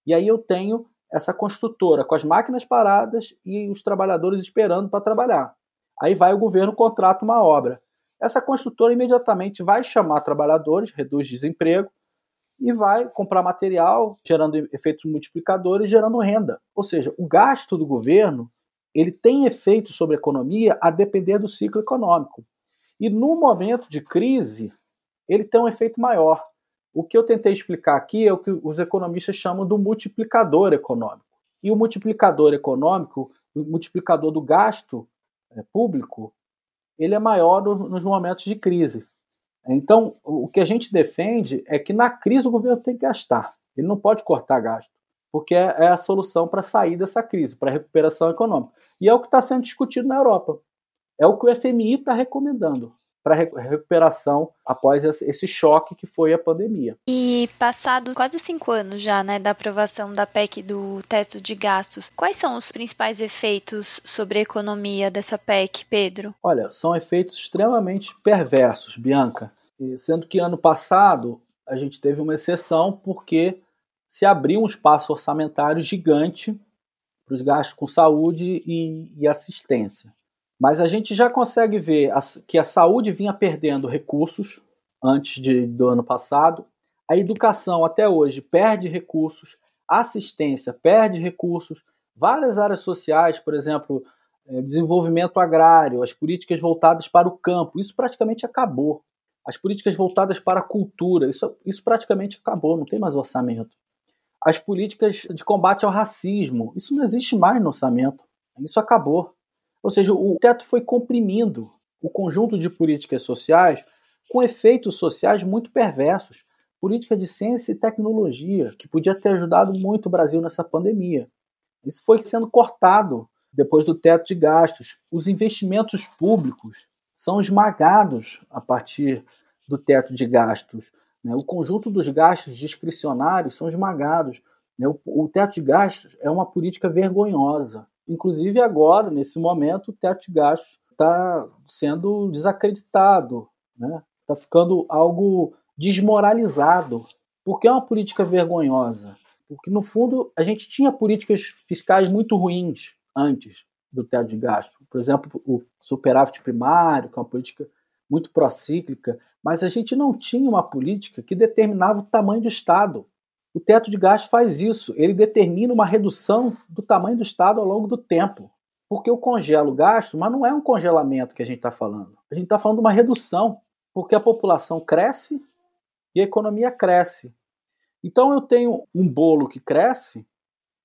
S3: E aí eu tenho essa construtora com as máquinas paradas e os trabalhadores esperando para trabalhar. Aí vai o governo contrata uma obra. Essa construtora imediatamente vai chamar trabalhadores, reduz desemprego e vai comprar material, gerando efeitos multiplicadores, gerando renda. Ou seja, o gasto do governo ele tem efeito sobre a economia a depender do ciclo econômico. E no momento de crise, ele tem um efeito maior. O que eu tentei explicar aqui é o que os economistas chamam do multiplicador econômico. E o multiplicador econômico, o multiplicador do gasto é, público ele é maior nos momentos de crise. Então, o que a gente defende é que na crise o governo tem que gastar. Ele não pode cortar gasto, porque é, é a solução para sair dessa crise, para a recuperação econômica. E é o que está sendo discutido na Europa. É o que o FMI está recomendando para recuperação após esse choque que foi a pandemia.
S2: E passado quase cinco anos já, né, da aprovação da PEC do teto de gastos, quais são os principais efeitos sobre a economia dessa PEC, Pedro?
S3: Olha, são efeitos extremamente perversos, Bianca. sendo que ano passado a gente teve uma exceção porque se abriu um espaço orçamentário gigante para os gastos com saúde e, e assistência. Mas a gente já consegue ver que a saúde vinha perdendo recursos antes de, do ano passado, a educação até hoje perde recursos, a assistência perde recursos, várias áreas sociais, por exemplo, eh, desenvolvimento agrário, as políticas voltadas para o campo, isso praticamente acabou. As políticas voltadas para a cultura, isso, isso praticamente acabou, não tem mais orçamento. As políticas de combate ao racismo, isso não existe mais no orçamento, isso acabou. Ou seja, o teto foi comprimindo o conjunto de políticas sociais com efeitos sociais muito perversos. Política de ciência e tecnologia, que podia ter ajudado muito o Brasil nessa pandemia. Isso foi sendo cortado depois do teto de gastos. Os investimentos públicos são esmagados a partir do teto de gastos. Né? O conjunto dos gastos discricionários são esmagados. Né? O teto de gastos é uma política vergonhosa. Inclusive agora, nesse momento, o teto de gastos está sendo desacreditado, está né? Tá ficando algo desmoralizado, porque é uma política vergonhosa. Porque, no fundo, a gente tinha políticas fiscais muito ruins antes do teto de gasto. Por exemplo, o superávit primário, que é uma política muito procíclica, mas a gente não tinha uma política que determinava o tamanho do Estado. O teto de gastos faz isso, ele determina uma redução do tamanho do Estado ao longo do tempo. Porque eu congelo o gasto, mas não é um congelamento que a gente está falando. A gente está falando de uma redução, porque a população cresce e a economia cresce. Então eu tenho um bolo que cresce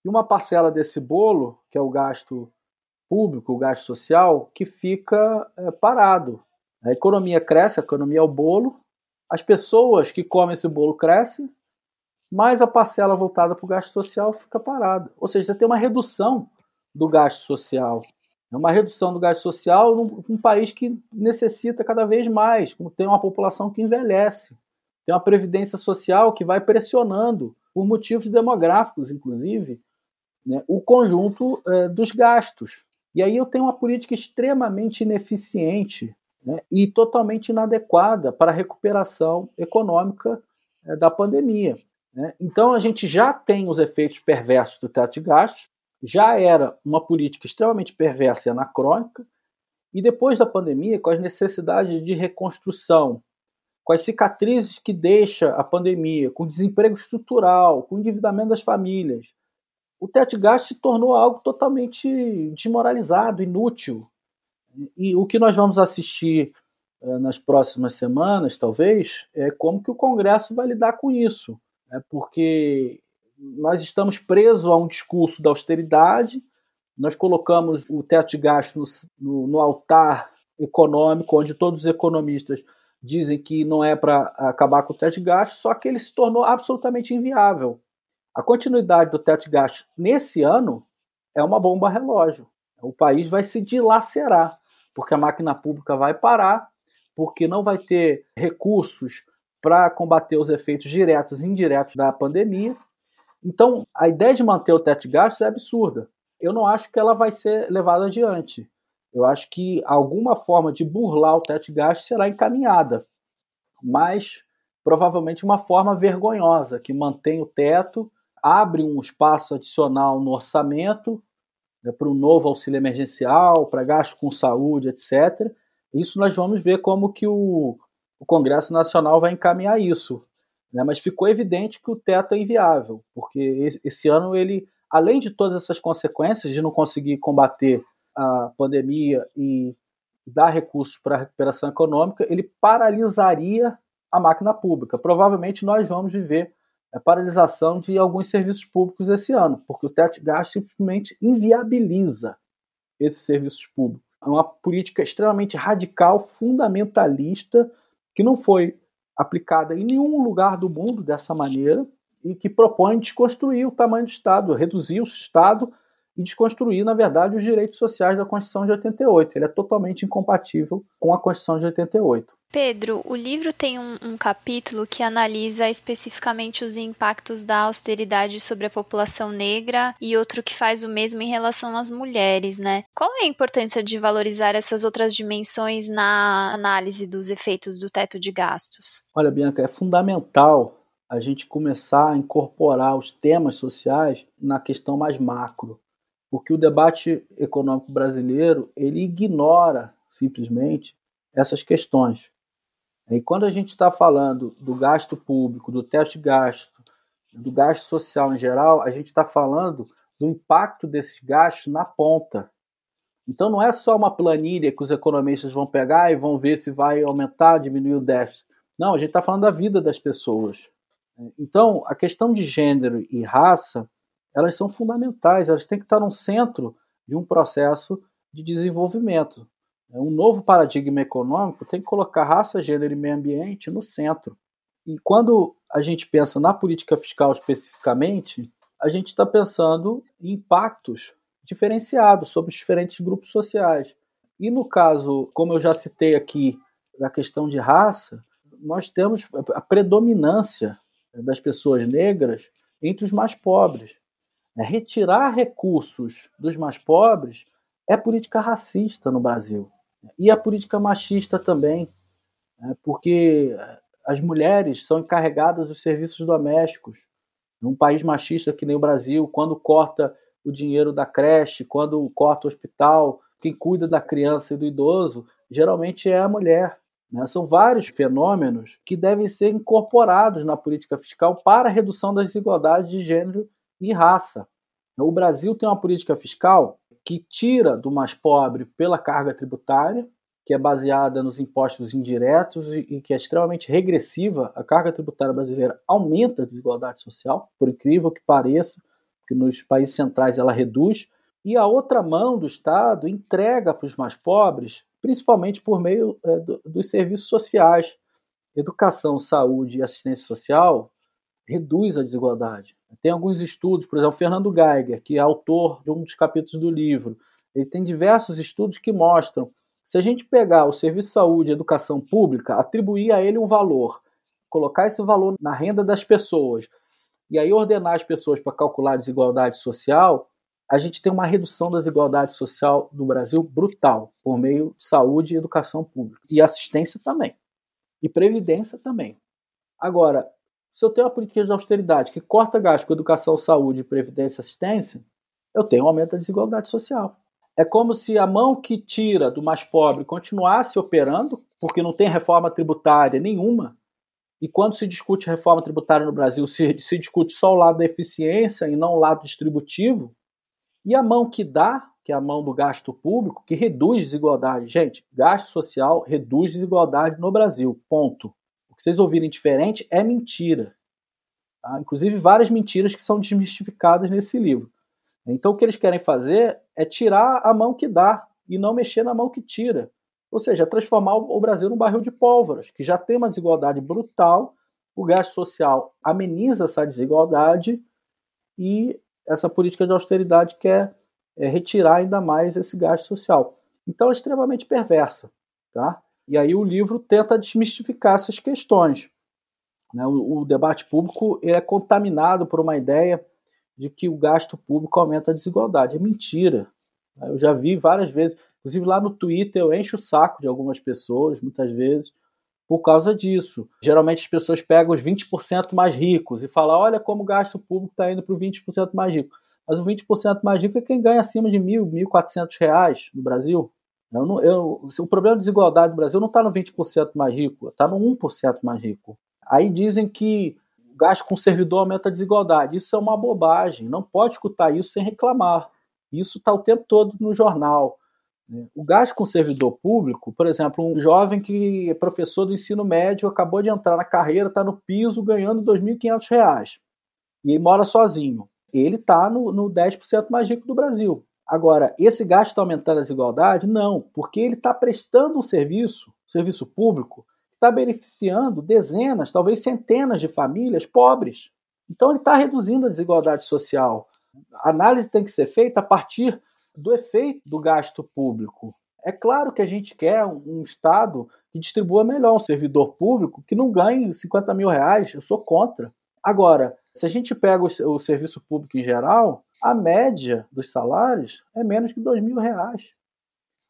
S3: e uma parcela desse bolo, que é o gasto público, o gasto social, que fica é, parado. A economia cresce, a economia é o bolo, as pessoas que comem esse bolo crescem, mas a parcela voltada para o gasto social fica parada. Ou seja, você tem uma redução do gasto social. É uma redução do gasto social num, num, país que necessita cada vez mais, como tem uma população que envelhece. Tem uma previdência social que vai pressionando, por motivos demográficos, inclusive, né, o conjunto é, dos gastos. E aí eu tenho uma política extremamente ineficiente né, e totalmente inadequada para a recuperação econômica é, da pandemia. Né? Então a gente já tem os efeitos perversos do teto de gastos, já era uma política extremamente perversa e anacrônica, e depois da pandemia, com as necessidades de reconstrução, com as cicatrizes que deixa a pandemia, com o desemprego estrutural, com o endividamento das famílias, o teto de gastos se tornou algo totalmente desmoralizado, inútil. E o que nós vamos assistir eh, nas próximas semanas, talvez, é como que o Congresso vai lidar com isso né, porque nós estamos presos a um discurso da austeridade, nós colocamos o teto de gastos no, no, no altar econômico, onde todos os economistas dizem que não é para acabar com o teto de gastos, só que ele se tornou absolutamente inviável. A continuidade do teto de gastos nesse ano é uma bomba relógio. O país vai se dilacerar, porque a máquina pública vai parar, porque não vai ter recursos para combater os efeitos diretos e indiretos da pandemia. Então, a ideia de manter o teto de gastos é absurda. Eu não acho que ela vai ser levada adiante. Eu acho que alguma forma de burlar o teto de gastos será encaminhada, mas provavelmente uma forma vergonhosa, que mantém o teto, abre um espaço adicional no orçamento né, para um novo auxílio emergencial, para gasto com saúde, etc. Isso nós vamos ver como que o, o Congresso Nacional vai encaminhar isso. Né? Mas ficou evidente que o teto é inviável, porque esse ano ele, além de todas essas consequências de não conseguir combater a pandemia e dar recursos para a recuperação econômica, ele paralisaria a máquina pública. Provavelmente nós vamos viver a paralisação de alguns serviços públicos esse ano, porque o teto de gasto simplesmente inviabiliza esses serviços públicos. É uma política extremamente radical, fundamentalista, que não foi aplicada em nenhum lugar do mundo dessa maneira e que propõe desconstruir o tamanho do Estado, reduzir o Estado e desconstruir, na verdade, os direitos sociais da Constituição de 88. Ele é totalmente incompatível com a Constituição de 88.
S2: Pedro, o livro tem um, um, capítulo que analisa especificamente os impactos da austeridade sobre a população negra e outro que faz o mesmo em relação às mulheres, né? Qual é a importância de valorizar essas outras dimensões na análise dos efeitos do teto de gastos?
S3: Olha, Bianca, é fundamental a gente começar a incorporar os temas sociais na questão mais macro porque o debate econômico brasileiro ele ignora simplesmente essas questões. E quando a gente está falando do gasto público, do teto de gasto, do gasto social em geral, a gente está falando do impacto desses gastos na ponta. Então não é só uma planilha que os economistas vão pegar e vão ver se vai aumentar, diminuir o déficit. Não, a gente está falando da vida das pessoas. Então, a questão de gênero e raça elas são fundamentais, elas têm que estar no centro de um processo de desenvolvimento. Um novo paradigma econômico tem que colocar raça, gênero e meio ambiente no centro. E quando a gente pensa na política fiscal especificamente, a gente está pensando em impactos diferenciados sobre os diferentes grupos sociais. E no caso, como eu já citei aqui, da questão de raça, nós temos a predominância das pessoas negras entre os mais pobres. É, retirar recursos dos mais pobres é política racista no Brasil. E a política machista também, né, porque as mulheres são encarregadas dos serviços domésticos. Num país machista que nem o Brasil, quando corta o dinheiro da creche, quando corta o hospital, quem cuida da criança e do idoso geralmente é a mulher. Né? São vários fenômenos que devem ser incorporados na política fiscal para a redução das desigualdades de gênero e raça. O Brasil tem uma política fiscal que tira do mais pobre pela carga tributária, que é baseada nos impostos indiretos e que é extremamente regressiva. A carga tributária brasileira aumenta a desigualdade social, por incrível que pareça, que nos países centrais ela reduz. E a outra mão do Estado entrega para os mais pobres, principalmente por meio é, do, dos serviços sociais. Educação, saúde e assistência social reduz a desigualdade. Tem alguns estudos, por exemplo, Fernando Geiger, que é autor de um dos capítulos do livro, ele tem diversos estudos que mostram se a gente pegar o serviço de saúde e educação pública, atribuir a ele um valor, colocar esse valor na renda das pessoas e aí ordenar as pessoas para calcular a desigualdade social, a gente tem uma redução da desigualdade social no Brasil brutal, por meio de saúde e educação pública. E assistência também. E previdência também. Agora, se eu tenho uma política de austeridade que corta gasto com educação, saúde, previdência e assistência, eu tenho um aumento da desigualdade social. É como se a mão que tira do mais pobre continuasse operando, porque não tem reforma tributária nenhuma, e quando se discute reforma tributária no Brasil, se, se discute só o lado da eficiência e não o lado distributivo, e a mão que dá, que é a mão do gasto público, que reduz desigualdade. Gente, gasto social reduz desigualdade no Brasil. Ponto que vocês ouvirem diferente é mentira. Tá? Inclusive várias mentiras que são desmistificadas nesse livro. Então o que eles querem fazer é tirar a mão que dá e não mexer na mão que tira. Ou seja, transformar o Brasil num barril de pólvoras, que já tem uma desigualdade brutal, o gasto social ameniza essa desigualdade e essa política de austeridade quer é, retirar ainda mais esse gasto social. Então é extremamente perversa. Tá? E aí o livro tenta desmistificar essas questões. Né? O, o, debate público é contaminado por uma ideia de que o gasto público aumenta a desigualdade. É mentira. Eu já vi várias vezes, inclusive lá no Twitter, eu encho o saco de algumas pessoas, muitas vezes, por causa disso. Geralmente as pessoas pegam os 20% mais ricos e falam: olha como o gasto público está indo para o 20% mais rico. Mas o 20% mais rico é quem ganha acima de R$ 1.000, R$ 1.400 no Brasil. Eu não, eu, o problema de desigualdade no Brasil não está no 20% mais rico, está no 1% mais rico. Aí dizem que o gasto com servidor aumenta a desigualdade. Isso é uma bobagem. Não pode escutar isso sem reclamar. Isso está o tempo todo no jornal. Né? O gasto com servidor público, por exemplo, um jovem que é professor do ensino médio, acabou de entrar na carreira, está no piso ganhando R$ 2.500 e mora sozinho. Ele está no, no 10% mais rico do Brasil. Agora, esse gasto está aumentando a desigualdade? Não, porque ele está prestando um serviço, um serviço público, que está beneficiando dezenas, talvez centenas de famílias pobres. Então, ele está reduzindo a desigualdade social. A análise tem que ser feita a partir do efeito do gasto público. É claro que a gente quer um Estado que distribua melhor um servidor público que não ganhe 50 mil reais. Eu sou contra. Agora, se a gente pega o, serviço público em geral, a média dos salários é menos que dois mil reais.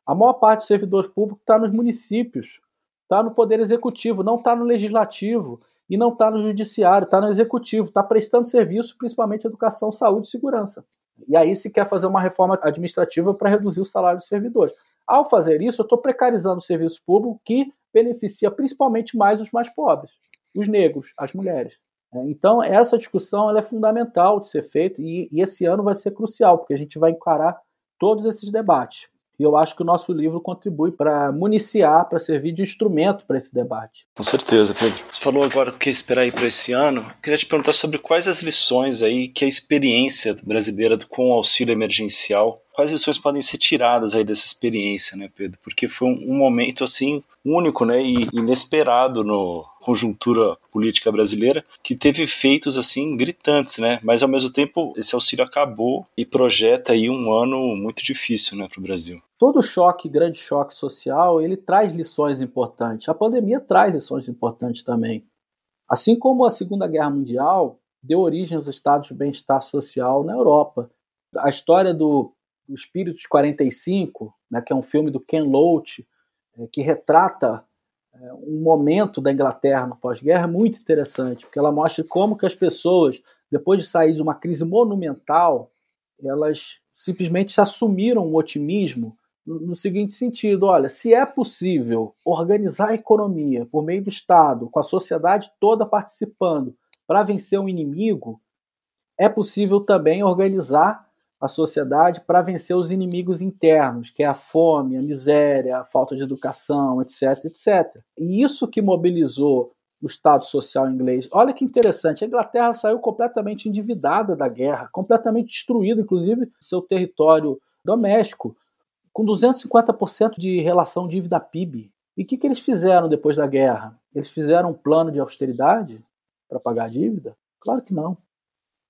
S3: A maior parte dos servidores públicos está nos municípios, está no poder executivo, não está no legislativo e não está no judiciário, está no executivo, está prestando serviço, principalmente educação, saúde e segurança. E aí se quer fazer uma reforma administrativa para reduzir o salário dos servidores. Ao fazer isso, eu estou precarizando o serviço público que beneficia principalmente mais os mais pobres, os negros, as mulheres. É, então, essa discussão é fundamental de ser feita e, e esse ano vai ser crucial, porque a gente vai encarar todos esses debates. E eu acho que o nosso livro contribui para municiar, para servir de instrumento para esse debate.
S1: Com certeza, Pedro. Você falou agora o que esperar aí para esse ano. Eu queria te perguntar sobre quais as lições aí que a experiência brasileira com o auxílio emergencial quais lições podem ser tiradas aí dessa experiência, né, Pedro? Porque foi um, momento assim único, né, e inesperado no conjuntura política brasileira, que teve efeitos assim gritantes, né? Mas ao mesmo tempo esse auxílio acabou e projeta aí um ano muito difícil, né, para o Brasil.
S3: Todo choque, grande choque social, ele traz lições importantes. A pandemia traz lições importantes também. Assim como a Segunda Guerra Mundial deu origem aos estados de bem-estar social na Europa. A história do o Espírito de 45, né, que é um filme do Ken Loach, é, que retrata é, um momento da Inglaterra no pós-guerra muito interessante, porque ela mostra como que as pessoas, depois de sair de uma crise monumental, elas simplesmente se assumiram o otimismo no, no seguinte sentido: olha, se é possível organizar a economia por meio do Estado, com a sociedade toda participando, para vencer um inimigo, é possível também organizar a sociedade para vencer os inimigos internos, que é a fome, a miséria, a falta de educação, etc, etc. E isso que mobilizou o Estado Social inglês. Olha que interessante, a Inglaterra saiu completamente endividada da guerra, completamente destruída, inclusive seu território doméstico, com 250% de relação dívida-PIB. E o que, que eles fizeram depois da guerra? Eles fizeram um plano de austeridade para pagar a dívida? Claro que não.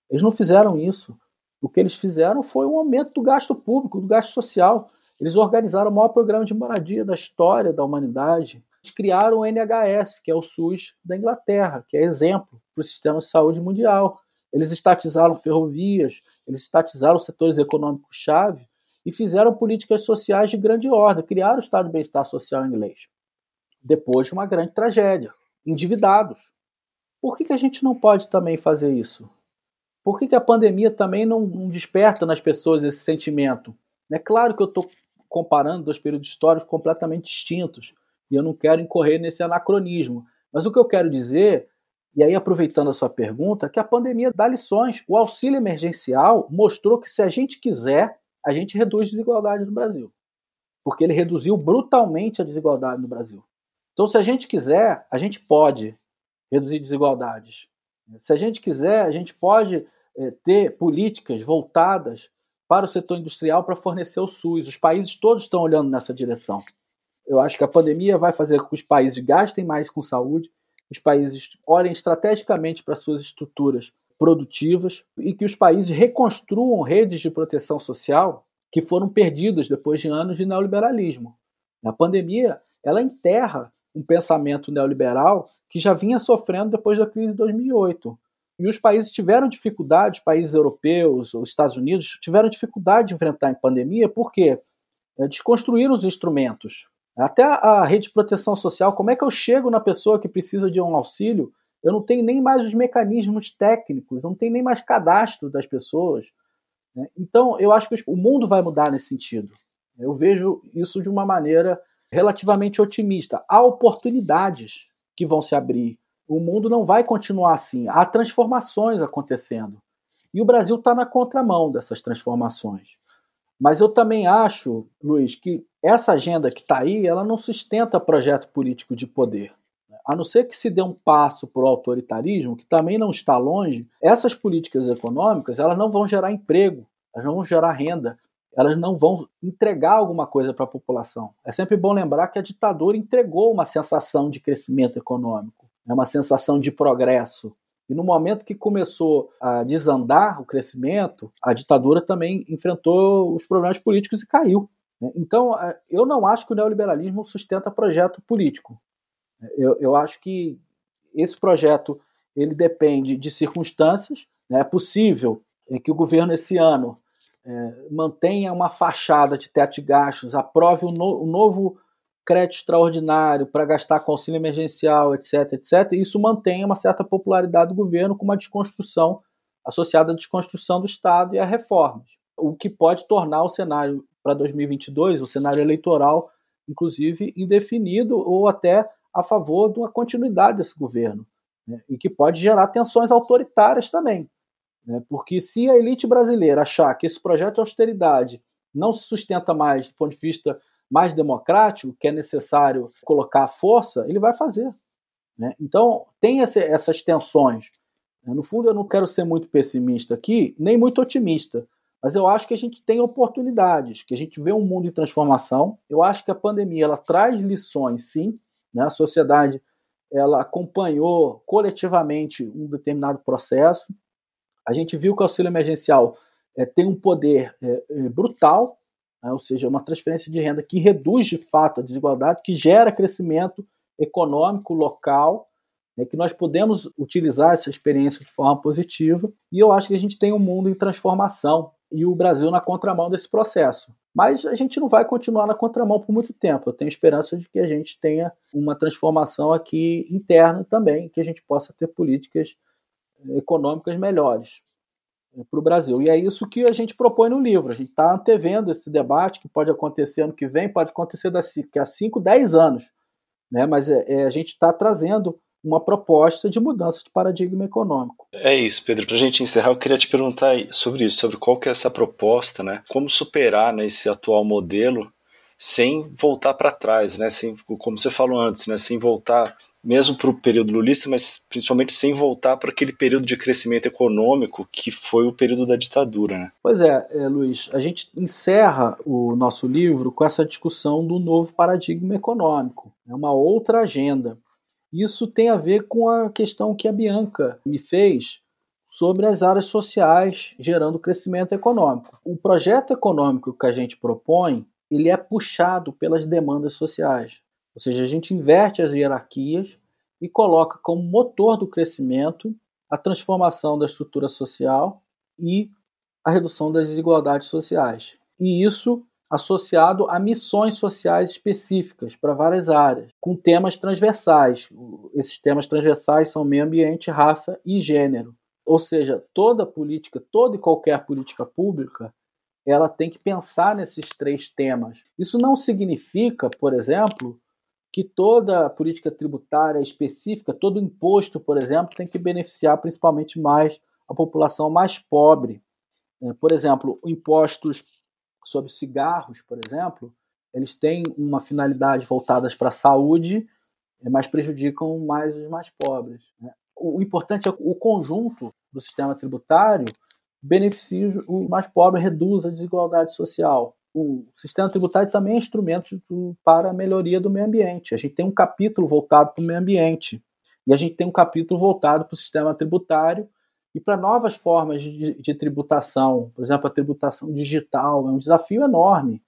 S3: Eles não fizeram isso. O que eles fizeram foi um aumento do gasto público, do gasto social. Eles organizaram o maior programa de moradia da história da humanidade. Eles criaram o NHS, que é o SUS da Inglaterra, que é exemplo para o sistema de saúde mundial. Eles estatizaram ferrovias, eles estatizaram setores econômicos-chave e fizeram políticas sociais de grande ordem, criaram o Estado de Bem-Estar Social inglês. Depois de uma grande tragédia, endividados. Por que, que a gente não pode também fazer isso? Por que, que a pandemia também não, não desperta nas pessoas esse sentimento? É claro que eu estou comparando dois períodos históricos completamente distintos e eu não quero incorrer nesse anacronismo. Mas o que eu quero dizer, e aí aproveitando a sua pergunta, é que a pandemia dá lições. O auxílio emergencial mostrou que se a gente quiser, a gente reduz desigualdade no Brasil. Porque ele reduziu brutalmente a desigualdade no Brasil. Então, se a gente quiser, a gente pode reduzir desigualdades. Se a gente quiser, a gente pode ter políticas voltadas para o setor industrial para fornecer o SUS. Os países todos estão olhando nessa direção. Eu acho que a pandemia vai fazer com que os países gastem mais com saúde, os países olhem estrategicamente para suas estruturas produtivas e que os países reconstruam redes de proteção social que foram perdidas depois de anos de neoliberalismo. A pandemia ela enterra um pensamento neoliberal que já vinha sofrendo depois da crise de 2008. E os países tiveram dificuldade, países europeus, os Estados Unidos, tiveram dificuldade de enfrentar a pandemia porque é, desconstruíram os instrumentos. Até a rede de proteção social, como é que eu chego na pessoa que precisa de um auxílio? Eu não tenho nem mais os mecanismos técnicos, não tenho nem mais cadastro das pessoas. Né? Então, eu acho que o mundo vai mudar nesse sentido. Eu vejo isso de uma maneira relativamente otimista. Há oportunidades que vão se abrir o mundo não vai continuar assim. Há transformações acontecendo. E o Brasil está na contramão dessas transformações. Mas eu também acho, Luiz, que essa agenda que está aí, ela não sustenta projeto político de poder. A não ser que se dê um passo para o autoritarismo, que também não está longe, essas políticas econômicas elas não vão gerar emprego, elas não vão gerar renda, elas não vão entregar alguma coisa para a população. É sempre bom lembrar que a ditadura entregou uma sensação de crescimento econômico, né, uma sensação de progresso. E no momento que começou a desandar o crescimento, a ditadura também enfrentou os problemas políticos e caiu. Né. Então, é, eu não acho que o neoliberalismo sustenta projeto político. Eu, eu acho que esse projeto ele depende de circunstâncias. Né? É possível que o governo esse ano é, mantenha uma fachada de teto de gastos, aprove no, um novo crédito extraordinário para gastar com auxílio emergencial, etc, etc, isso mantém uma certa popularidade do governo com uma desconstrução associada à desconstrução do Estado e a reformas, o que pode tornar o cenário para 2022, o cenário eleitoral, inclusive, indefinido ou até a favor de uma continuidade desse governo, né? e que pode gerar tensões autoritárias também. Né? Porque se a elite brasileira achar que esse projeto de austeridade não se sustenta mais do ponto de vista mais democrático, que é necessário colocar força, ele vai fazer. Né? Então, tem esse, essas tensões. No fundo, eu não quero ser muito pessimista aqui, nem muito otimista, mas eu acho que a gente tem oportunidades, que a gente vê um mundo em transformação. Eu acho que a pandemia ela traz lições, sim. Né? A sociedade ela acompanhou coletivamente um determinado processo. A gente viu que o auxílio emergencial é, tem um poder é, brutal, né? ou seja, uma transferência de renda que reduz de fato a desigualdade, que gera crescimento econômico local, é que nós podemos utilizar essa experiência de forma positiva. E eu acho que a gente tem um mundo em transformação e o Brasil na contramão desse processo. Mas a gente não vai continuar na contramão por muito tempo. Eu tenho esperança de que a gente tenha uma transformação aqui interna também, que a gente possa ter políticas econômicas melhores eh, para o Brasil. E é isso que a gente propõe no livro. A gente está antevendo esse debate que pode acontecer ano que vem, daqui acontecer daqui a 5, 10 anos. Né? Mas é, é, a gente está trazendo uma proposta de mudança de paradigma econômico.
S1: É isso, Pedro. Para a gente encerrar, eu queria te perguntar sobre isso, sobre qual que é essa proposta, né? Como superar né, esse atual modelo sem voltar para trás, né? Sem, como você falou antes, né? Sem voltar mesmo para o período lulista, mas principalmente sem voltar para aquele período de crescimento econômico que foi o período da ditadura. Né?
S3: Pois é, é, Luiz, a gente encerra o nosso livro com essa discussão do novo paradigma econômico, é uma outra agenda. Isso tem a ver com a questão que a Bianca me fez sobre as áreas sociais gerando crescimento econômico. O projeto econômico que a gente propõe, ele é puxado pelas demandas sociais. Ou seja, a gente inverte as hierarquias e coloca como motor do crescimento a transformação da estrutura social e a redução das desigualdades sociais. E isso associado a missões sociais específicas para várias áreas, com temas transversais. Esses temas transversais são meio ambiente, raça e gênero. Ou seja, toda política, toda e qualquer política pública, ela tem que pensar nesses três temas. Isso não significa, por exemplo, que toda política tributária específica, todo imposto, por exemplo, tem que beneficiar principalmente mais a população mais pobre. É, por exemplo, impostos sobre cigarros, por exemplo, eles têm uma finalidade voltadas para a saúde, é, mas prejudicam mais os mais pobres. Né? O importante é o conjunto do sistema tributário beneficie o mais pobre, reduz a desigualdade social o sistema tributário também é instrumento para a melhoria do meio ambiente. A gente tem um capítulo voltado para o meio ambiente e a gente tem um capítulo voltado para o sistema tributário e para novas formas de, de, tributação. Por exemplo, a tributação digital é um desafio enorme.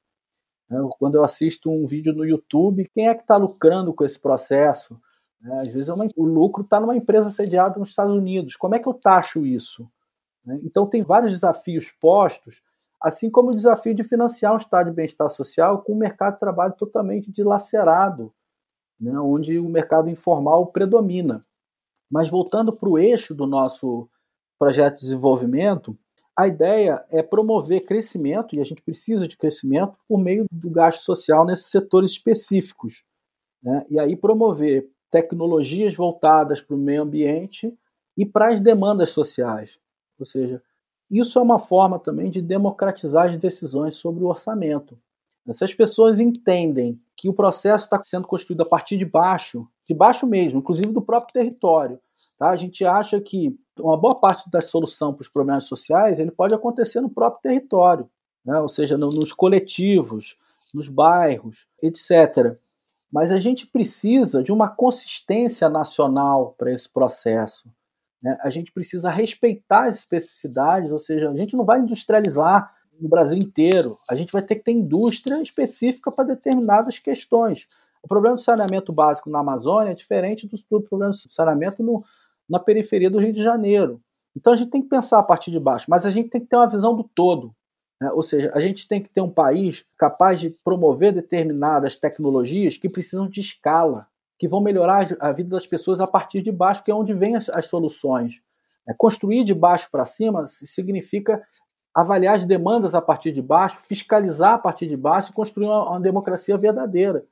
S3: Né? Quando eu assisto um vídeo no YouTube, quem é que está lucrando com esse processo? Né? Às vezes é uma, o lucro está numa empresa sediada nos Estados Unidos. Como é que eu taxo isso? Né? Então tem vários desafios postos assim como o desafio de financiar um estado de bem-estar social com um mercado de trabalho totalmente dilacerado, né, onde o mercado informal predomina. Mas voltando para o eixo do nosso projeto de desenvolvimento, a ideia é promover crescimento, e a gente precisa de crescimento, por meio do gasto social nesses setores específicos. Né? E aí promover tecnologias voltadas para o meio ambiente e para as demandas sociais. Ou seja, isso é uma forma também de democratizar as decisões sobre o orçamento. Se as pessoas entendem que o processo está sendo construído a partir de baixo, de baixo mesmo, inclusive do próprio território, tá? a gente acha que uma boa parte da solução para os problemas sociais ele pode acontecer no próprio território. né? ou seja, no, nos coletivos, nos bairros, etc. Mas a gente precisa de uma consistência nacional para esse processo. Né? A gente precisa respeitar as especificidades, ou seja, a gente não vai industrializar no Brasil inteiro. A gente vai ter que ter indústria específica para determinadas questões. O problema do saneamento básico na Amazônia é diferente do problema do saneamento no, na periferia do Rio de Janeiro. Então a gente tem que pensar a partir de baixo, mas a gente tem que ter uma visão do todo. Né? Ou seja, a gente tem que ter um país capaz de promover determinadas tecnologias que precisam de escala, que vão melhorar a vida das pessoas a partir de baixo, que é onde vêm as, as soluções. É, construir de baixo para cima significa avaliar as demandas a partir de baixo, fiscalizar a partir de baixo e construir uma, uma democracia verdadeira.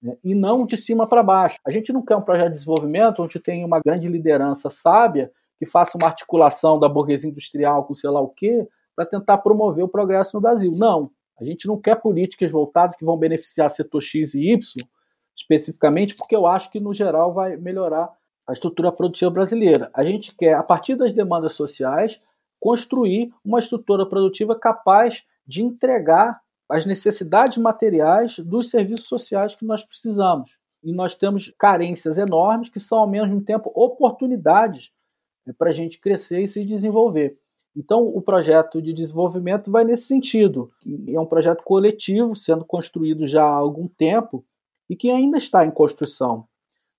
S3: Né? E não de cima para baixo. A gente não quer um projeto de desenvolvimento onde tem uma grande liderança sábia que faça uma articulação da burguesia industrial com sei lá o quê para tentar promover o progresso no Brasil. Não. A gente não quer políticas voltadas que vão beneficiar setor X e Y especificamente, porque eu acho que no geral vai melhorar a estrutura produtiva brasileira. A gente quer, a partir das demandas sociais, construir uma estrutura produtiva capaz de entregar as necessidades materiais dos serviços sociais que nós precisamos. E nós temos carências enormes que são, ao mesmo tempo, oportunidades né, para a gente crescer e se desenvolver. Então, o projeto de desenvolvimento vai nesse sentido. É um projeto coletivo, sendo construído já há algum tempo e que ainda está em construção.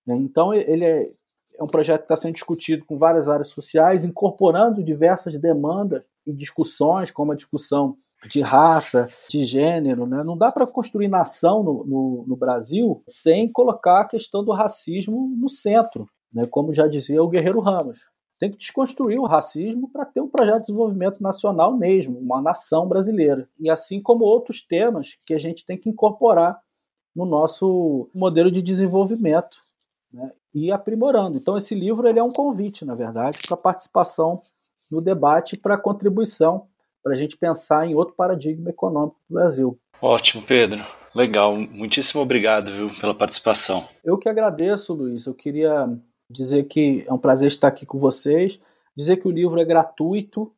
S3: Né. Então, ele é, é um projeto que está sendo discutido com várias áreas sociais, incorporando diversas demandas e discussões, como a discussão de raça, de gênero. Né? Não dá para construir nação no, no, no, Brasil sem colocar a questão do racismo no centro, né? como já dizia o Guerreiro Ramos. Tem que desconstruir o racismo para ter um projeto de desenvolvimento nacional mesmo, uma nação brasileira. E assim como outros temas que a gente tem que incorporar no nosso modelo de desenvolvimento né? e aprimorando. Então, esse livro ele é um convite, na verdade, para participação no debate, para contribuição para a gente pensar em outro paradigma econômico do Brasil.
S1: Ótimo, Pedro. Legal. Muitíssimo obrigado viu, pela participação.
S3: Eu que agradeço, Luiz. Eu queria dizer que é um prazer estar aqui com vocês. Dizer que o livro é gratuito.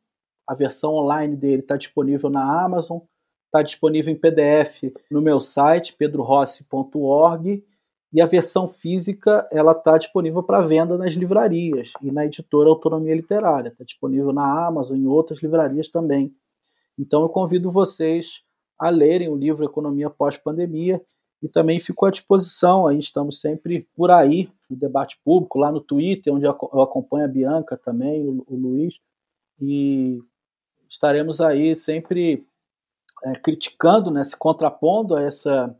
S3: A versão online dele está disponível na Amazon. Está disponível em PDF no meu site, pedrorossi.org e a versão física ela está disponível para venda nas livrarias e na editora Autonomia Literária. Está disponível na Amazon e outras livrarias também. Então eu convido vocês a lerem o livro Economia Pós-Pandemia e também fico à disposição. Aí estamos sempre por aí no debate público, lá no Twitter, onde eu acompanho a Bianca também, o Luiz, e estaremos aí sempre é, criticando, né, se contrapondo a essa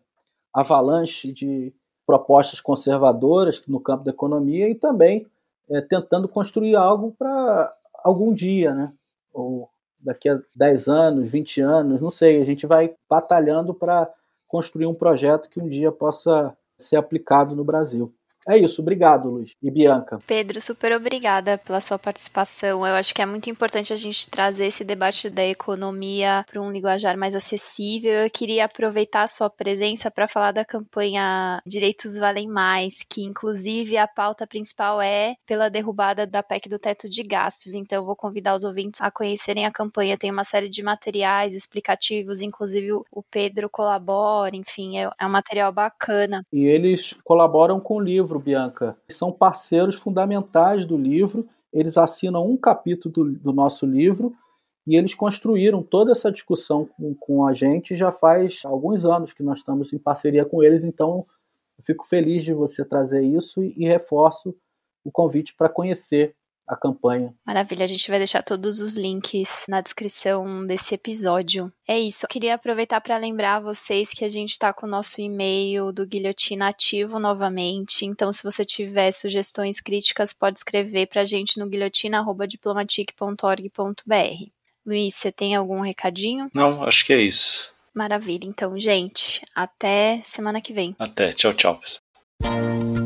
S3: avalanche de propostas conservadoras no campo da economia e também é, tentando construir algo para algum dia, né? ou daqui a 10 anos, 20 anos, não sei. A gente vai batalhando para construir um projeto que um dia possa ser aplicado no Brasil. É isso, obrigado, Luiz e Bianca.
S2: Pedro, super obrigada pela sua participação. Eu acho que é muito importante a gente trazer esse debate da economia para um linguajar mais acessível. Eu queria aproveitar a sua presença para falar da campanha Direitos Valem Mais, que inclusive a pauta principal é pela derrubada da PEC do teto de gastos. Então, eu vou convidar os ouvintes a conhecerem a campanha. Tem uma série de materiais explicativos, inclusive o Pedro colabora, enfim, é, é um material bacana.
S3: E eles colaboram com o livro livro, Bianca, são parceiros fundamentais do livro. Eles assinam um capítulo do, do nosso livro e eles construíram toda essa discussão com, com, a gente já faz alguns anos que nós estamos em parceria com eles, então eu fico feliz de você trazer isso e, e reforço o convite para conhecer a campanha.
S2: Maravilha, a gente vai deixar todos os links na descrição desse episódio. É isso, eu queria aproveitar para lembrar vocês que a gente está com o nosso e-mail do Guilhotina ativo novamente, então se você tiver sugestões críticas, pode escrever para a gente no guilhotina.diplomatic.org.br. Luiz, você tem algum recadinho?
S1: Não, acho que é isso.
S2: Maravilha, então, gente, até semana que vem.
S1: Até, tchau, tchau, pessoal.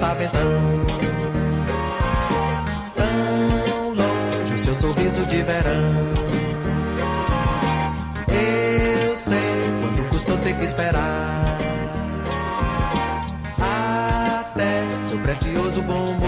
S4: estava então tão longe o seu sorriso de verão. Eu sei quanto custou ter que esperar até seu precioso bom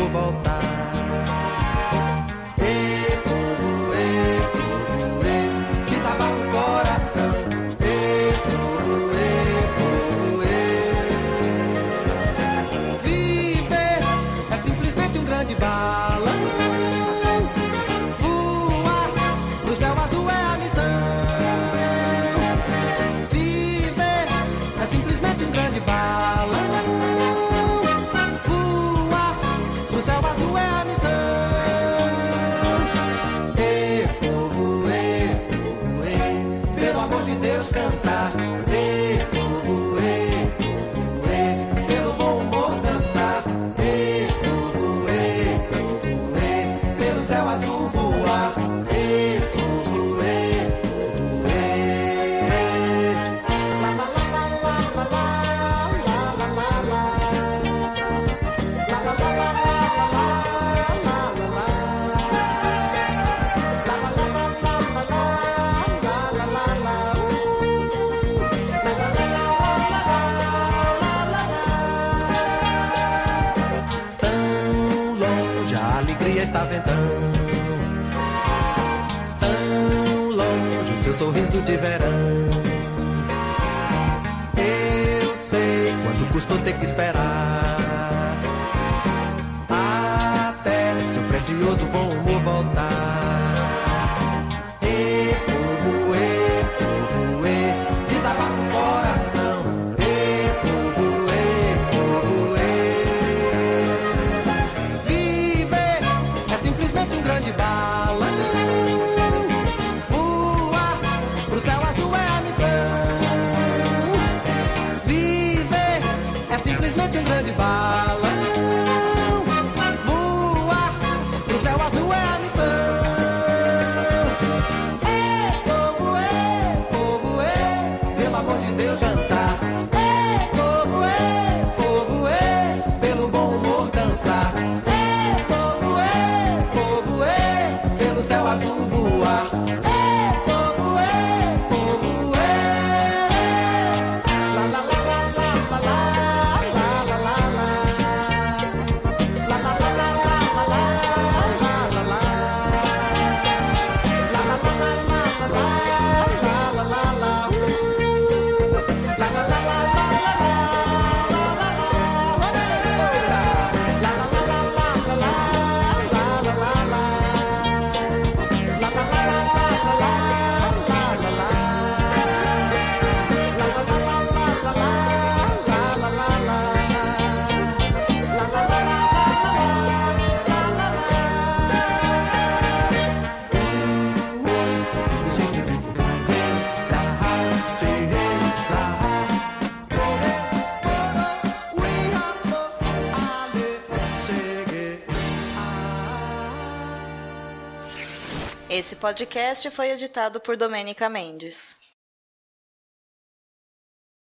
S4: a alegria está ventando. Tão longe seu sorriso de verão. Eu sei quanto custou ter que esperar.
S5: podcast foi editado por Domênica Mendes.